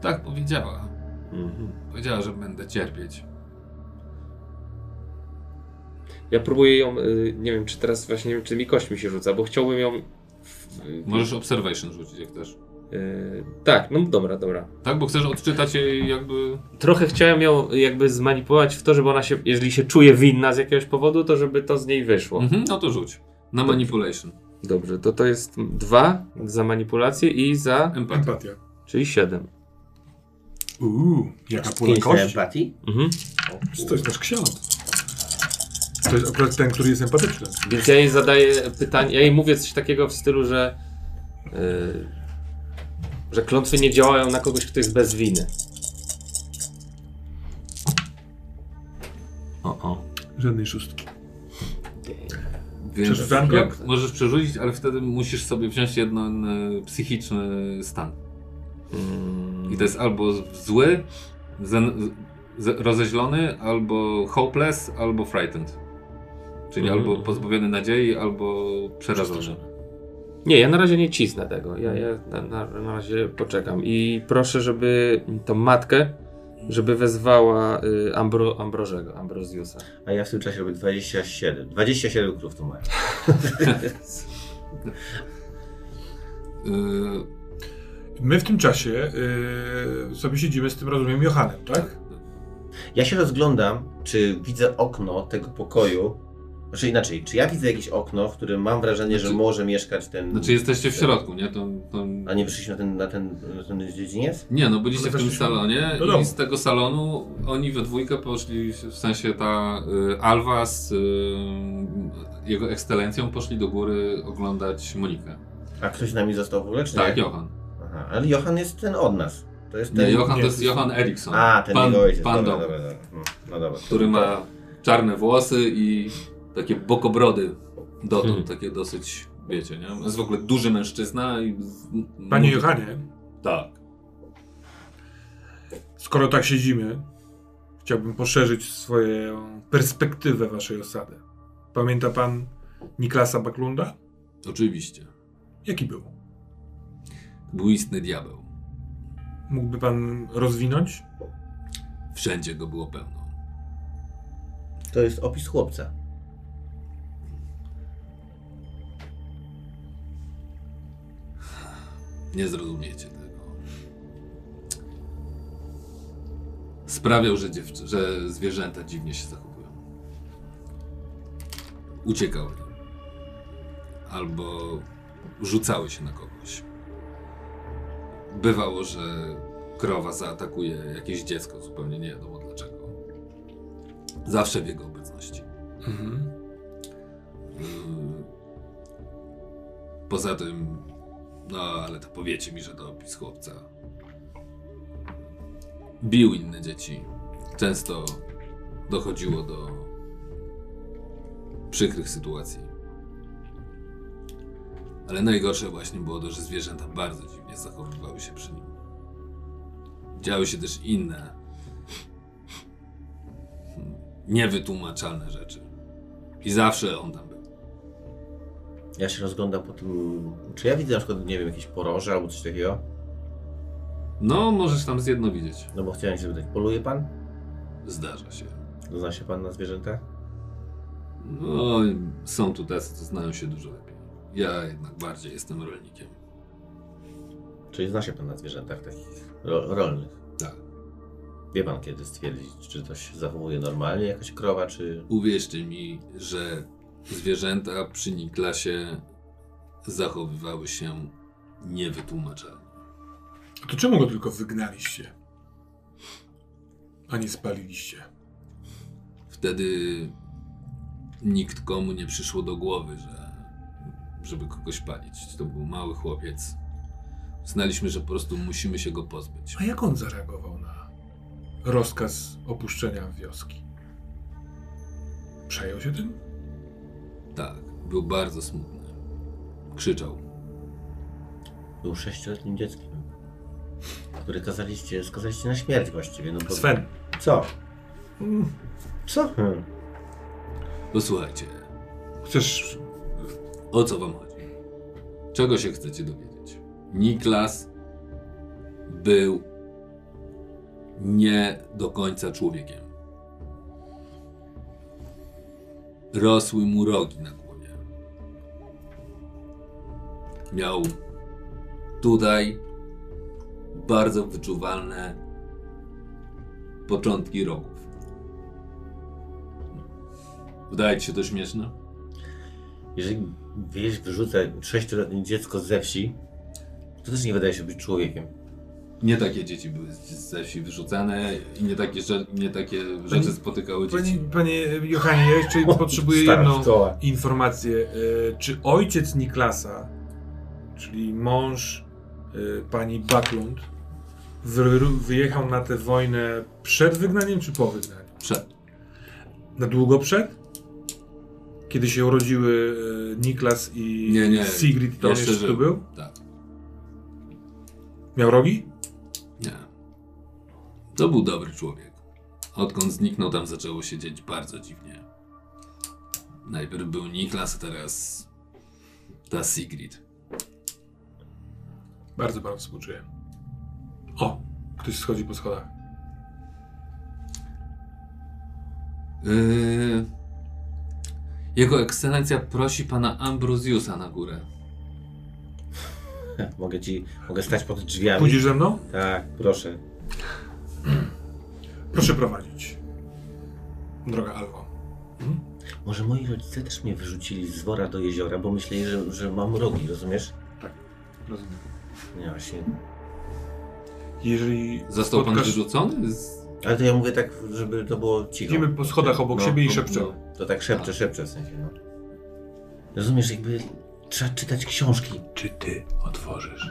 Tak powiedziała. Mhm. Powiedziała, że będę cierpieć. Ja próbuję ją. y, Nie wiem, czy teraz właśnie nie wiem, czy mi kośćmi się rzuca, bo chciałbym ją. w- Możesz observation rzucić, jak też. Y, tak, no dobra, dobra. Tak, bo chcesz odczytać jej jakby... Trochę chciałem ją jakby zmanipulować w to, żeby ona się, jeżeli się czuje winna z jakiegoś powodu, to żeby to z niej wyszło. Mhm, no to rzuć. Na manipulation. Dobrze, to to jest dwa za manipulację i za. Empatia. Empatia. czyli siedem. Uuu, jaka pula Pięć na kość. empatii? Mhm. To jest nasz ksiądz. To jest akurat ten, który jest empatyczny. Więc ja jej zadaję pytanie, ja jej mówię coś takiego w stylu, że yy, Że klątwy nie działają na kogoś, kto jest bez winy. O, o. Żadnej szóstki. Więc jak możesz przerzucić, ale wtedy musisz sobie wziąć jeden psychiczny stan. Mm. I to jest albo zły, zen, z, rozeźlony, albo hopeless, albo frightened. Czyli Mhm. albo pozbawiony nadziei, albo przerażony. Nie, ja na razie nie cisnę tego. Ja, ja na, na, na razie poczekam. I proszę, żeby tą matkę, żeby wezwała y, Ambro, Ambrożego, Ambrozjusa. A ja w tym czasie robię 27. 27 krów to mają. [laughs] Yy, My w tym czasie yy, sobie siedzimy z tym, rozumiem, Johanem, tak? Ja się rozglądam, czy widzę okno tego pokoju. Znaczy inaczej, czy ja widzę jakieś okno, w którym mam wrażenie, że Znaczy- może mieszkać ten. Znaczy jesteście w środku, nie? To, to... A nie wyszliśmy na ten, na ten, na ten dziedziniec? Nie, no byliście w tym salonie do domu. i z tego salonu oni we dwójkę poszli, w sensie ta y, Alwa z y, jego ekscelencją poszli do góry oglądać Monikę. A ktoś z nami został w ogóle, czy Tak, nie? Johan. Aha, ale Johan jest ten od nas. To jest Nie, ten. Johan nie, to jest Johan Eriksson. A, ten pan, jego ojciec. pan dobra, dobra, dobra. Hmm, No dobra. który ma czarne włosy i takie bokobrody dotąd, Hmm. takie dosyć, wiecie, nie? Jest w ogóle duży mężczyzna i... Panie mówi- Johanie, Tak. skoro tak siedzimy, chciałbym poszerzyć swoją perspektywę waszej osady. Pamięta pan Niklasa Baklunda? Oczywiście. Jaki był? Był istny diabeł. Mógłby pan rozwinąć? Wszędzie go było pełno. To jest opis chłopca. Nie zrozumiecie tego. Sprawiał, że, dziew- że zwierzęta dziwnie się zachowują. Uciekały. Albo rzucały się na kogoś. Bywało, że krowa zaatakuje jakieś dziecko, zupełnie nie wiadomo dlaczego. Zawsze w jego obecności. Mhm. Poza tym, no ale to powiecie mi, że to opis chłopca. Bił inne dzieci. Często dochodziło do przykrych sytuacji. Ale najgorsze właśnie było to, że zwierzęta bardzo dziwnie zachowywały się przy nim. Działy się też inne, [laughs] niewytłumaczalne rzeczy. I zawsze on tam był. Ja się rozglądam po tym. Czy ja widzę na przykład, nie wiem, jakieś poroże albo coś takiego? No, możesz tam z jedno widzieć. No bo chciałem się zapytać, poluje pan? Zdarza się. Zna się pan na zwierzętach? No, są tu tacy, co znają się dużo lepiej. Ja jednak bardziej jestem rolnikiem. Czyli zna się pan na zwierzętach takich ro rolnych? Tak. Wie pan kiedy stwierdzić, czy to się zachowuje normalnie, jakaś krowa, czy... Uwierzcie mi, że zwierzęta przy Niklasie zachowywały się niewytłumaczalnie. A to czemu go tylko wygnaliście? A nie spaliliście? Wtedy nikt komu nie przyszło do głowy, że żeby kogoś palić. To był mały chłopiec. Znaliśmy, że po prostu musimy się go pozbyć. A jak on zareagował na rozkaz opuszczenia wioski? Przejął się tym? Tak, był bardzo smutny. Krzyczał. Był sześcioletnim dzieckiem, które kazaliście, skazaliście na śmierć właściwie. No bo... Sven. Co? Co? Hmm. Posłuchajcie, Chcesz... o co wam chodzi? Czego się chcecie dowiedzieć? Niklas był nie do końca człowiekiem. Rosły mu rogi na głowie. Miał tutaj bardzo wyczuwalne początki rogów. Wydaje ci się to śmieszne? Jeżeli wieś wyrzuca sześcioletnie dziecko ze wsi, to też nie wydaje się być człowiekiem. Nie takie dzieci były z- ze wsi wyrzucane i nie takie, rze- nie takie rzeczy spotykały dzieci. panie Johanie, ja jeszcze [laughs] potrzebuję jedną szkoła. informację. E, Czy ojciec Niklasa, czyli mąż y, pani Backlund wy, wyjechał na tę wojnę przed wygnaniem czy po wygnaniu? Przed. Na długo przed? Kiedy się urodziły y, Niklas i Nie, nie. Sigrid, to Jeszcze tu był? Tak. Miał rogi? To był dobry człowiek. Odkąd zniknął, tam zaczęło się dziać bardzo dziwnie. Najpierw był Niklas, a teraz ta Sigrid. Bardzo panu współczuję. O, ktoś schodzi po schodach. Yy... Jego ekscelencja prosi pana Ambrosiusa na górę. [laughs] Mogę ci, mogę stać pod drzwiami. Pójdziesz ze mną? Tak, proszę. Proszę prowadzić. Droga Alwo. Hmm? Może moi rodzice też mnie wyrzucili z wora do jeziora, bo myśleli, że, że mam rogi, rozumiesz? Tak, rozumiem. Nie, właśnie. Jeżeli Został pan spotkasz- wyrzucony? Z... Ale to ja mówię tak, żeby to było cicho. Idziemy po schodach obok siebie i szepczemy. To tak szepczę, szepczę w sensie, no. Rozumiesz, jakby trzeba czytać książki. Czy ty otworzysz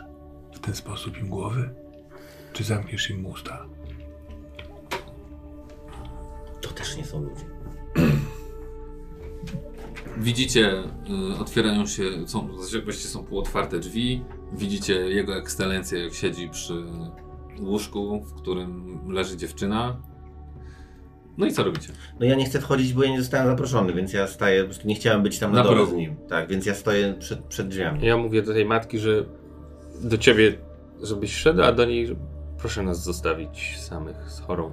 w ten sposób im głowy? Czy zamkniesz im usta? To też nie są ludzie. Widzicie, y, otwierają się, są, właściwie są półotwarte drzwi. Widzicie jego ekscelencję, jak siedzi przy łóżku, w którym leży dziewczyna. No i co robicie? No ja nie chcę wchodzić, bo ja nie zostałem zaproszony, więc ja staję, po prostu nie chciałem być tam na, Na dole z nim. Tak, więc ja stoję przed, przed drzwiami. Ja mówię do tej matki, że do ciebie, żebyś szedł, a do niej, proszę nas zostawić samych z chorą.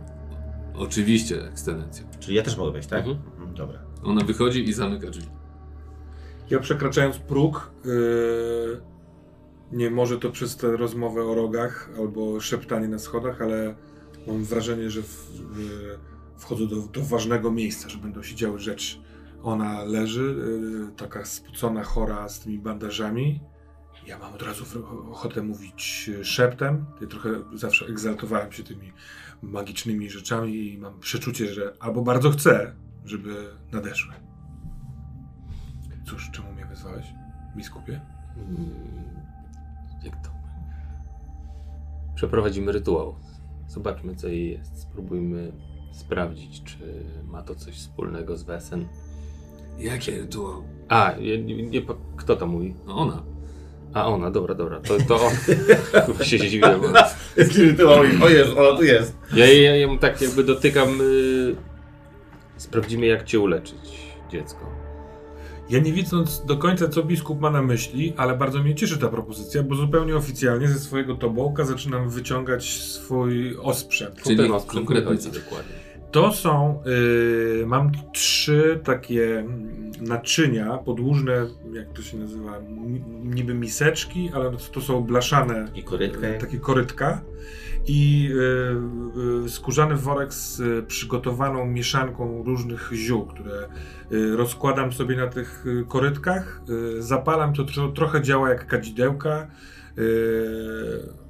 Oczywiście, ekscelencjo. Czyli ja też mogę wejść, tak? Mhm. Mhm, dobra. Ona wychodzi i zamyka drzwi. Ja przekraczając próg, yy, nie może to przez tę rozmowę o rogach albo szeptanie na schodach, ale mam wrażenie, że w, w, wchodzę do, do ważnego miejsca, że będą się działy rzeczy. Ona leży, yy, taka spocona, chora z tymi bandażami. Ja mam od razu w- ochotę mówić szeptem. Ja trochę zawsze egzaltowałem się tymi magicznymi rzeczami i mam przeczucie, że albo bardzo chcę, żeby nadeszły. Cóż, czemu mnie wezwałeś, biskupie? Mm, Jak to? Przeprowadzimy rytuał. Zobaczmy, co jej jest. Spróbujmy sprawdzić, czy ma to coś wspólnego z Wesen. Jakie rytuał? A, nie, nie, nie, kto to mówi? No ona. A ona, dobra, dobra, to, to on. [laughs] Się bo Jaki rytuał? O jest, ona tu jest. ja, ja, ja mu tak jakby dotykam. Y... Sprawdzimy, jak cię uleczyć, dziecko. Ja nie wiedząc do końca, co biskup ma na myśli, ale bardzo mnie cieszy ta propozycja, bo zupełnie oficjalnie ze swojego tobołka zaczynam wyciągać swój osprzęt. Czyli Ten osprzęt konkretnie dokładnie. To są, y, mam trzy takie mm, naczynia podłużne, jak to się nazywa, ni- niby miseczki, ale to są blaszane I korytka. e, takie korytka i e, e, skórzany worek z przygotowaną mieszanką różnych ziół, które rozkładam sobie na tych korytkach, zapalam, to tro, trochę działa jak kadzidełka. e,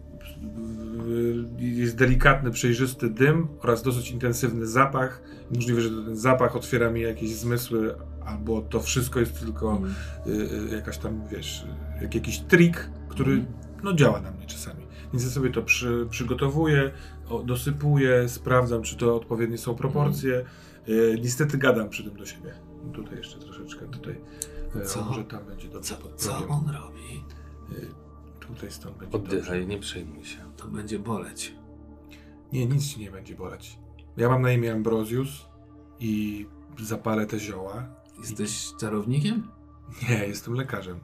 Jest delikatny, przejrzysty dym oraz dosyć intensywny zapach. Możliwe, że ten zapach otwiera mi jakieś zmysły, albo to wszystko jest tylko y, jakaś tam, wiesz, jak jakiś trik, który Mhm. no, działa na mnie czasami. Więc ja sobie to przy, przygotowuję, dosypuję, sprawdzam, czy to odpowiednie są proporcje. Y, niestety gadam przy tym do siebie. Tutaj jeszcze troszeczkę, tutaj. y, Co? Może tam będzie dobrze. Co, co on robi? Tutaj stąd będzie dobrze. Oddychaj, nie przejmuj się. To będzie boleć. Nie, nic ci nie będzie boleć. Ja mam na imię Ambrosius i zapalę te zioła. Jesteś czarownikiem? Nie, jestem lekarzem.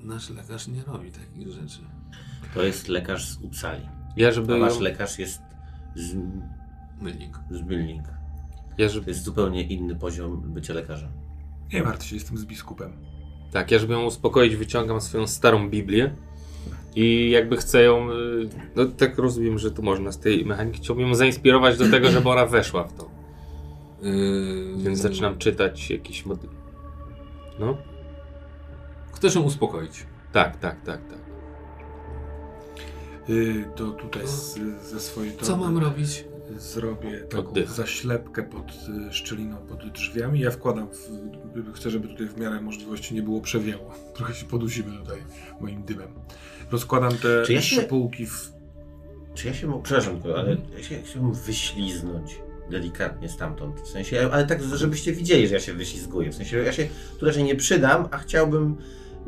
Nasz lekarz nie robi takich rzeczy. To jest lekarz z Uppsali. Ja, A żeby. wasz ją- lekarz jest z, Mylnik. z. Ja, To żeby, jest zupełnie inny poziom bycia lekarzem. Nie martw się, jestem z biskupem. Tak, ja, żeby ją uspokoić, wyciągam swoją starą Biblię. I jakby chcę ją. y, No tak rozumiem, że tu można z tej mechaniki. Chciałbym ją zainspirować do tego, żeby ona weszła w to. Yy, Więc zaczynam czytać jakiś mod... No? Chcesz ją uspokoić. Tak, tak, tak, tak. Y, to tutaj z, ze swojej Co mam robić? Zrobię taką Oddych. zaślepkę pod y, szczeliną, pod drzwiami. Ja wkładam, w, chcę, żeby tutaj w miarę możliwości nie było przewiało. [laughs] Trochę się podusimy tutaj moim dymem. Rozkładam te Czy ja się- szypułki w... Czy ja się, mo- przepraszam, tylko, ale Mhm. ja się chciałbym wyśliznąć delikatnie stamtąd. W sensie, ale tak, żebyście widzieli, że ja się wyślizguję. W sensie, ja się tu raczej nie przydam, a chciałbym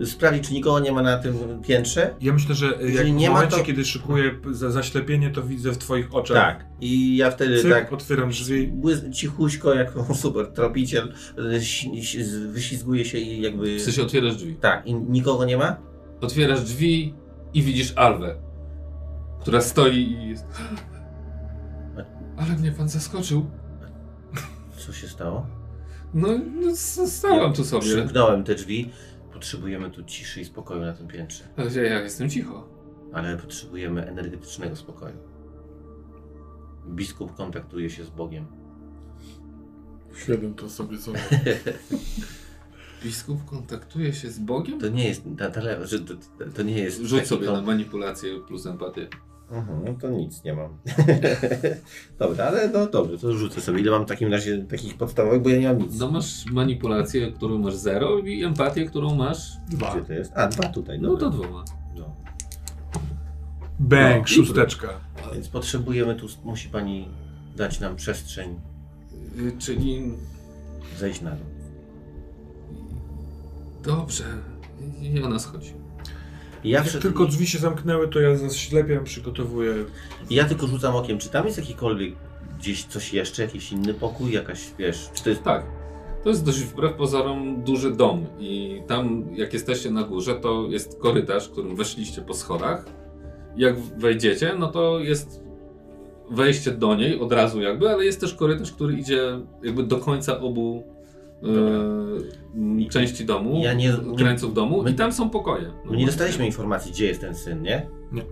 sprawdzić, czy nikogo nie ma na tym piętrze. Ja myślę, że jak nie w ma, momencie, to- kiedy szykuję za zaślepienie, to widzę w twoich oczach. Tak. I ja wtedy Cyk, tak otwieram drzwi. błyz- cichuśko, jako [laughs] super tropiciel, y, wyślizguję się i jakby... W sensie otwierasz drzwi. Tak, i nikogo nie ma? Otwierasz drzwi i widzisz Alwę, która stoi i jest... Ale mnie pan zaskoczył. Co się stało? No, no s- stałam tu sobie. Przymknąłem te drzwi. Potrzebujemy tu ciszy i spokoju na tym piętrze. Ale ja, jestem cicho. Ale potrzebujemy energetycznego spokoju. Biskup kontaktuje się z Bogiem. Świadom to sobie sobie. [laughs] Biskup kontaktuje się z Bogiem? To nie jest, ta, to, to nie jest... Rzuć sobie kon- na manipulację plus empatię. Mhm, no to nic nie mam. [laughs] Dobra, ale no dobrze, to rzucę sobie. Ile mam w takim razie takich podstawowych, bo ja nie mam nic. No masz manipulację, którą masz 0 i empatię, którą masz... Dwa. Gdzie to jest? A, dwa tutaj. No to dwoma. No. Bęk, No, szósteczka. Więc potrzebujemy tu, musi pani dać nam przestrzeń, Y, Czyli... zejść na dół. Dobrze. I ona schodzi. Ja, Jak tylko drzwi się zamknęły, to ja zaślepiam, przygotowuję. ja tylko rzucam okiem, czy tam jest jakikolwiek gdzieś coś jeszcze, jakiś inny pokój, jakaś, wiesz, czy to jest... Tak. To jest dość wbrew pozorom duży dom i tam jak jesteście na górze, to jest korytarz, którym weszliście po schodach. Jak wejdziecie, no to jest wejście do niej od razu jakby, ale jest też korytarz, który idzie jakby do końca obu e, części domu, Ja nie- krańców domu my- i tam są pokoje. My nie dostaliśmy informacji, gdzie jest ten syn, nie? Nie.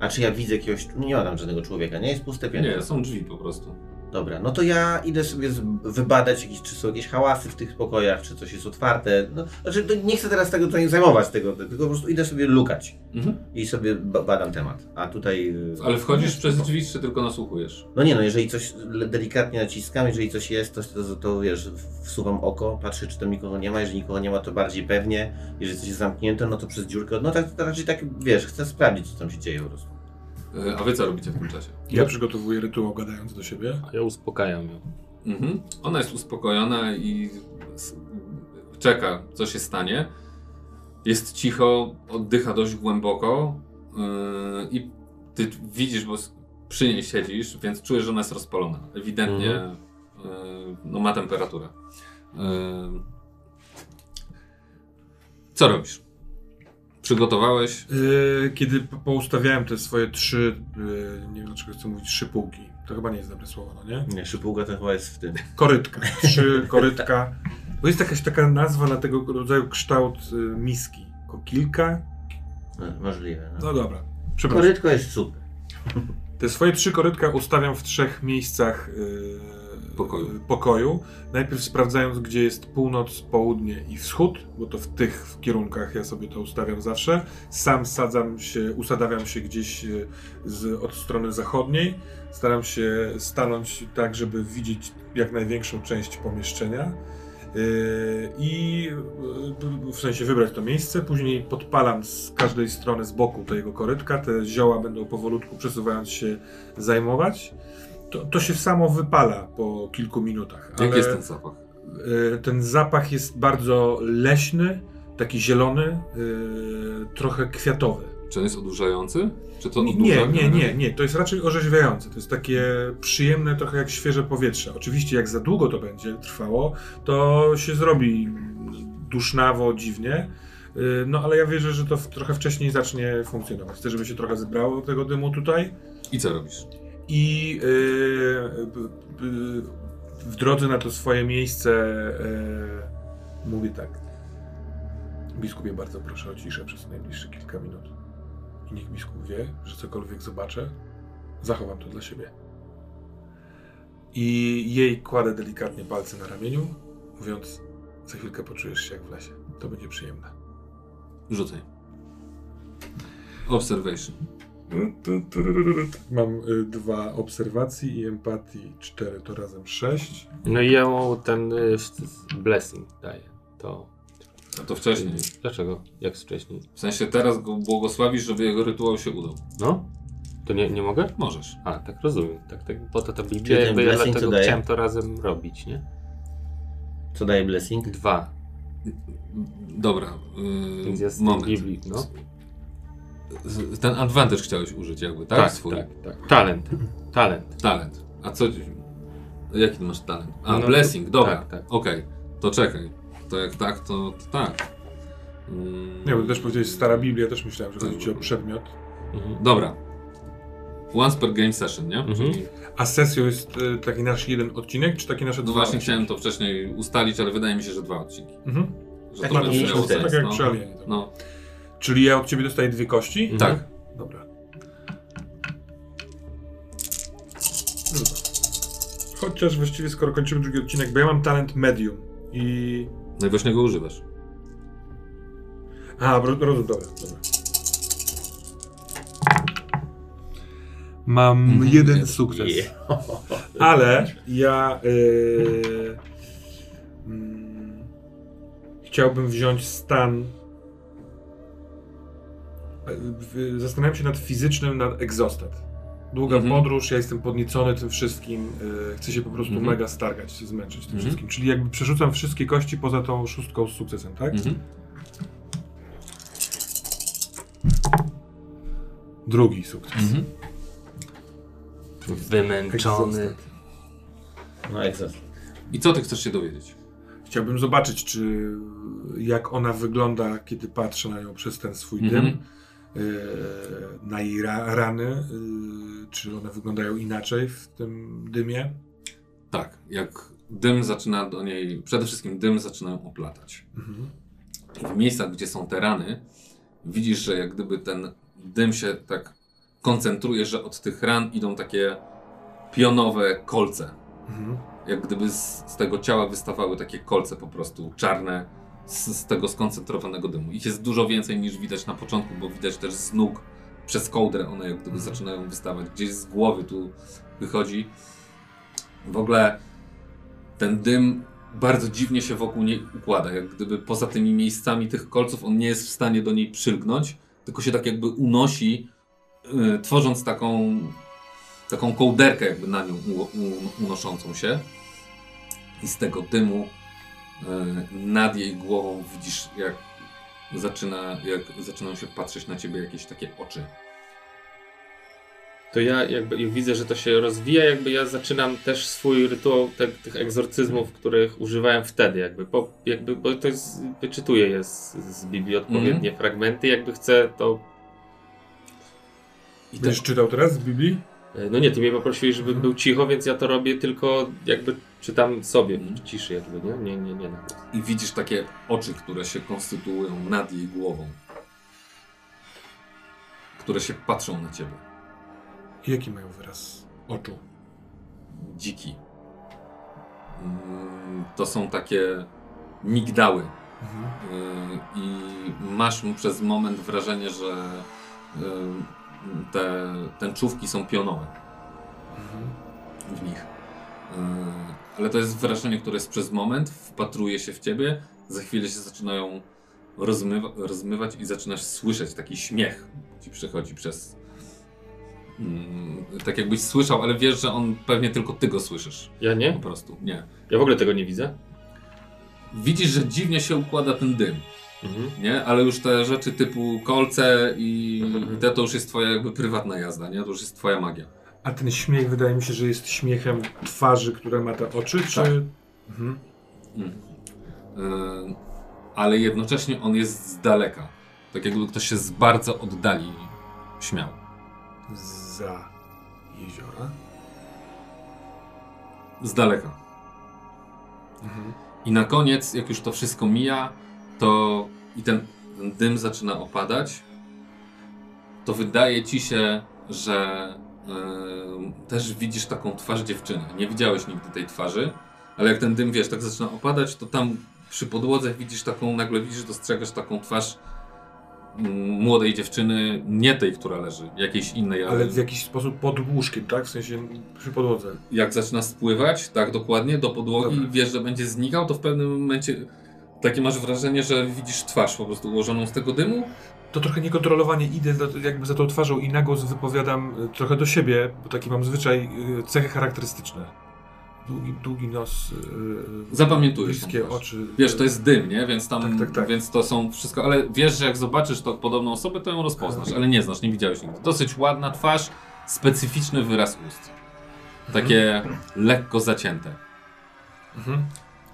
A czy ja widzę jakiegoś... Nie ma tam żadnego człowieka, nie? Jest puste piętro. Nie, są drzwi po prostu. Dobra, no to ja idę sobie wybadać, jakieś, czy są jakieś hałasy w tych pokojach, czy coś jest otwarte. No, znaczy, to nie chcę teraz tego tutaj zajmować, tego, tylko po prostu idę sobie lukać Mhm. i sobie ba- badam temat. A tutaj. y, Ale wchodzisz przez drzwi, czy tylko nasłuchujesz? No nie, no jeżeli coś delikatnie naciskam, jeżeli coś jest, to, to, to wiesz, wsuwam oko, patrzę, czy tam nikogo nie ma. Jeżeli nikogo nie ma, to bardziej pewnie. Jeżeli coś jest zamknięte, no to przez dziurkę. No tak, to raczej tak, wiesz, chcę sprawdzić, co tam się dzieje po prostu. E, A wy co robicie w tym czasie? Ja przygotowuję rytuał gadając do siebie. A ja uspokajam ją. Mhm. Ona jest uspokojona i czeka, co się stanie. Jest cicho, oddycha dość głęboko yy, i ty widzisz, bo przy niej siedzisz, więc czujesz, że ona jest rozpalona. Ewidentnie yy, no, ma temperaturę. Yy. Co robisz? Przygotowałeś? Yy, kiedy po- poustawiałem te swoje trzy, yy, nie wiem dlaczego chcę mówić trzy półki. To chyba nie jest dobre słowo, no nie? Nie, szypułka to chyba jest w tym. Korytka. [laughs] Trzy korytka. Bo jest jakaś taka nazwa na tego rodzaju kształt y, miski. Kokilka? No, możliwe. No. No dobra. Przepraszam. Korytko jest super. Te swoje trzy korytka ustawiam w trzech miejscach yy, Pokoju. pokoju. Najpierw sprawdzając, gdzie jest północ, południe i wschód, bo to w tych kierunkach ja sobie to ustawiam zawsze. Sam sadzam się, usadawiam się gdzieś yy, z, od strony zachodniej. Staram się stanąć tak, żeby widzieć jak największą część pomieszczenia. Yy, I yy, w sensie wybrać to miejsce, później podpalam z każdej strony z boku tego korytka, te zioła będą powolutku przesuwając się zajmować. To, to się samo wypala po kilku minutach. Ale, jest ten zapach? yy, ten zapach jest bardzo leśny, taki zielony, yy, trochę kwiatowy. Czy on jest odurzający? Czy to Nie, odurza nie, nie, nie, nie, to jest raczej orzeźwiające. To jest takie przyjemne, trochę jak świeże powietrze. Oczywiście, jak za długo to będzie trwało, to się zrobi dusznawo, dziwnie. Yy, No ale ja wierzę, że to trochę wcześniej zacznie funkcjonować. Chcę, żeby się trochę zebrało tego dymu tutaj. I co robisz? I yy, b- b- w drodze na to swoje miejsce mówię tak. Biskupie, bardzo proszę o ciszę przez najbliższe kilka minut. I niech biskup wie, że cokolwiek zobaczę, zachowam to dla siebie. I jej kładę delikatnie palce na ramieniu, mówiąc, za chwilkę poczujesz się jak w lesie. To będzie przyjemne. Rzucaj. Observation. Mam y, dwa obserwacji i empatii, cztery to razem sześć. No i ja mu ten y, blessing daję. To. A to wcześniej. Dlaczego? Jak wcześniej? W sensie teraz go błogosławisz, żeby jego rytuał się udał. No? To nie, nie mogę? Możesz. A, tak rozumiem. Tak, tak, po to ta Biblia, Czyli ten jakby ja blessing dlatego daje? chciałem to razem robić, nie? Co daje blessing? Dwa. Dobra. Yy, Więc jest moment. Biblii, no. Ten advantage chciałeś użyć jakby, tak? Swój. tak, tak. Talent. Talent. Talent. A co... Jaki ty masz talent? A, No, blessing, dobra. tak, tak. Okej, to czekaj. To jak tak, to, to tak. Mm, Nie, bo też powiedziałeś stara Biblia, też myślałem, że chodzi ci o przedmiot. Mhm. Dobra. Once per game session, nie? Mhm. Czyli, A sesją jest y, taki nasz jeden odcinek, czy takie nasze no dwa właśnie odcinki? chciałem to wcześniej ustalić, ale wydaje mi się, że dwa odcinki. Mhm. Że Tak to jak będzie miało sens, Tak jak no. przy Alienie. to. no. Czyli ja od ciebie dostaję dwie kości? Mhm. Tak. Dobra. Dobra. Chociaż właściwie skoro kończymy drugi odcinek, bo ja mam talent medium i... No i właśnie go używasz. A, ro- rozumiem, dobra, dobra. Mam Mhm, jeden jest. sukces. Yeah. [laughs] Ale ja yy, mm, chciałbym wziąć stan. E, Zastanawiam się nad fizycznym, nad exhausted. Długa Mhm. podróż, ja jestem podniecony tym wszystkim, yy, chcę się po prostu Mhm. mega stargać, się zmęczyć tym Mhm. wszystkim. Czyli jakby przerzucam wszystkie kości poza tą szóstką z sukcesem, tak? Mhm. Drugi sukces. Mhm. Wymęczony. Exhausted. No egzast. I co ty chcesz się dowiedzieć? Chciałbym zobaczyć, czy jak ona wygląda, kiedy patrzę na nią przez ten swój Mhm. dym, yy, na jej ra rany, yy, czy one wyglądają inaczej w tym dymie. Tak, jak dym zaczyna do niej, przede wszystkim dym zaczyna ją oplatać. Mhm. I w miejscach, gdzie są te rany, widzisz, że jak gdyby ten dym się tak koncentruje, że od tych ran idą takie pionowe kolce. Mhm. Jak gdyby z, z tego ciała wystawały takie kolce po prostu czarne z, z tego skoncentrowanego dymu. Ich jest dużo więcej niż widać na początku, bo widać też z nóg przez kołdrę one jak gdyby Mhm. zaczynają wystawać. Gdzieś z głowy tu wychodzi. W ogóle ten dym bardzo dziwnie się wokół niej układa. Jak gdyby poza tymi miejscami tych kolców on nie jest w stanie do niej przylgnąć, tylko się tak jakby unosi, yy, tworząc taką, taką kołderkę jakby na nią u, u, unoszącą się. I z tego dymu nad jej głową widzisz jak zaczyna, jak zaczynają się patrzeć na ciebie jakieś takie oczy. To ja jakby widzę, że to się rozwija, jakby ja zaczynam też swój rytuał te, tych egzorcyzmów, których używałem wtedy, jakby, po, jakby bo to jest, wyczytuję je z, z Biblii odpowiednie Mhm. fragmenty, jakby chcę to, I te, Będziesz czytał teraz z Biblii? E, no nie, ty mnie poprosiłeś, żebym był cicho, więc ja to robię tylko jakby czytam sobie w ciszy jakby, nie, nie, nie, nie na głos. I widzisz takie oczy, które się konstytuują nad jej głową. Które się patrzą na ciebie. Jaki mają wyraz oczu? Dziki. Mm, To są takie migdały. Mhm. Yy, I masz przez moment wrażenie, że yy, te tęczówki są pionowe Mhm. w nich. Yy, Ale to jest wrażenie, które jest przez moment, wpatruje się w ciebie, za chwilę się zaczynają rozmywa, rozmywać i zaczynasz słyszeć taki śmiech ci przychodzi przez. Mm, tak jakbyś słyszał, ale wiesz, że on pewnie tylko ty go słyszysz. Ja Po nie? prostu, nie. Ja w ogóle tego nie widzę. Widzisz, że dziwnie się układa ten dym, Mhm. nie? Ale już te rzeczy typu kolce i, Mhm. te to już jest twoja jakby prywatna jazda, nie? To już jest twoja magia. A ten śmiech wydaje mi się, że jest śmiechem twarzy, które ma te oczy, czy... Tak. Mhm. Mm. Yy, ale jednocześnie on jest z daleka. Tak jakby ktoś się z bardzo oddali śmiał. Za jeziora. Z daleka. Mhm. I na koniec, jak już to wszystko mija, to i ten, ten dym zaczyna opadać, to wydaje ci się, że yy, też widzisz taką twarz dziewczyny. Nie widziałeś nigdy tej twarzy, ale jak ten dym, wiesz, tak zaczyna opadać, to tam przy podłodze widzisz taką, nagle widzisz, dostrzegasz taką twarz mm, młodej dziewczyny, nie tej, która leży, jakiejś innej, ale, Ale w jakiś sposób pod łóżkiem, tak? W sensie przy podłodze. jak zaczyna spływać, tak dokładnie, do podłogi Dobra. i wiesz, że będzie znikał, to w pewnym momencie takie masz wrażenie, że widzisz twarz po prostu ułożoną z tego dymu. To trochę niekontrolowanie idę za, jakby za tą twarzą i na głos wypowiadam y, trochę do siebie, bo taki mam zwyczaj, y, cechy charakterystyczne. Długi, długi nos, y, Zapamiętujesz bliskie oczy. Wiesz, to jest dym, nie? Więc tam, Tak, tak, tak. więc to są wszystko, ale wiesz, że jak zobaczysz to podobną osobę, to ją rozpoznasz, ale nie znasz, nie widziałeś nigdy. Dosyć ładna twarz, specyficzny wyraz ust. Takie lekko zacięte. Mhm.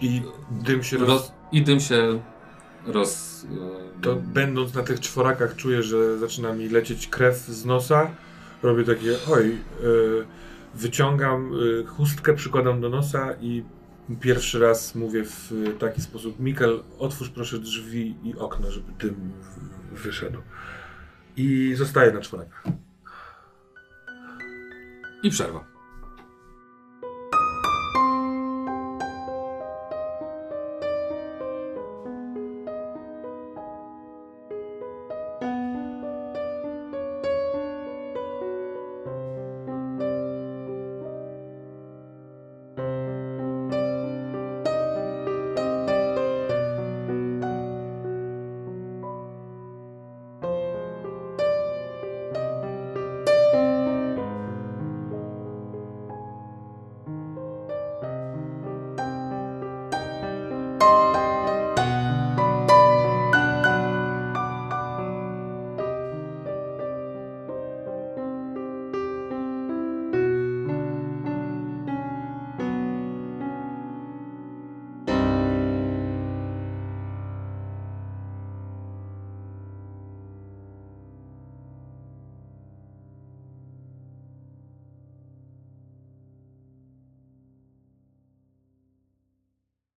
I dym się roz... Roz, I dym się roz... e, To będąc na tych czworakach czuję, że zaczyna mi lecieć krew z nosa. Robię takie, oj, y, wyciągam y, chustkę, przykładam do nosa i pierwszy raz mówię w taki sposób, Mikkel, otwórz proszę drzwi i okno, żeby dym wyszedł. I zostaję na czworakach. I przerwa.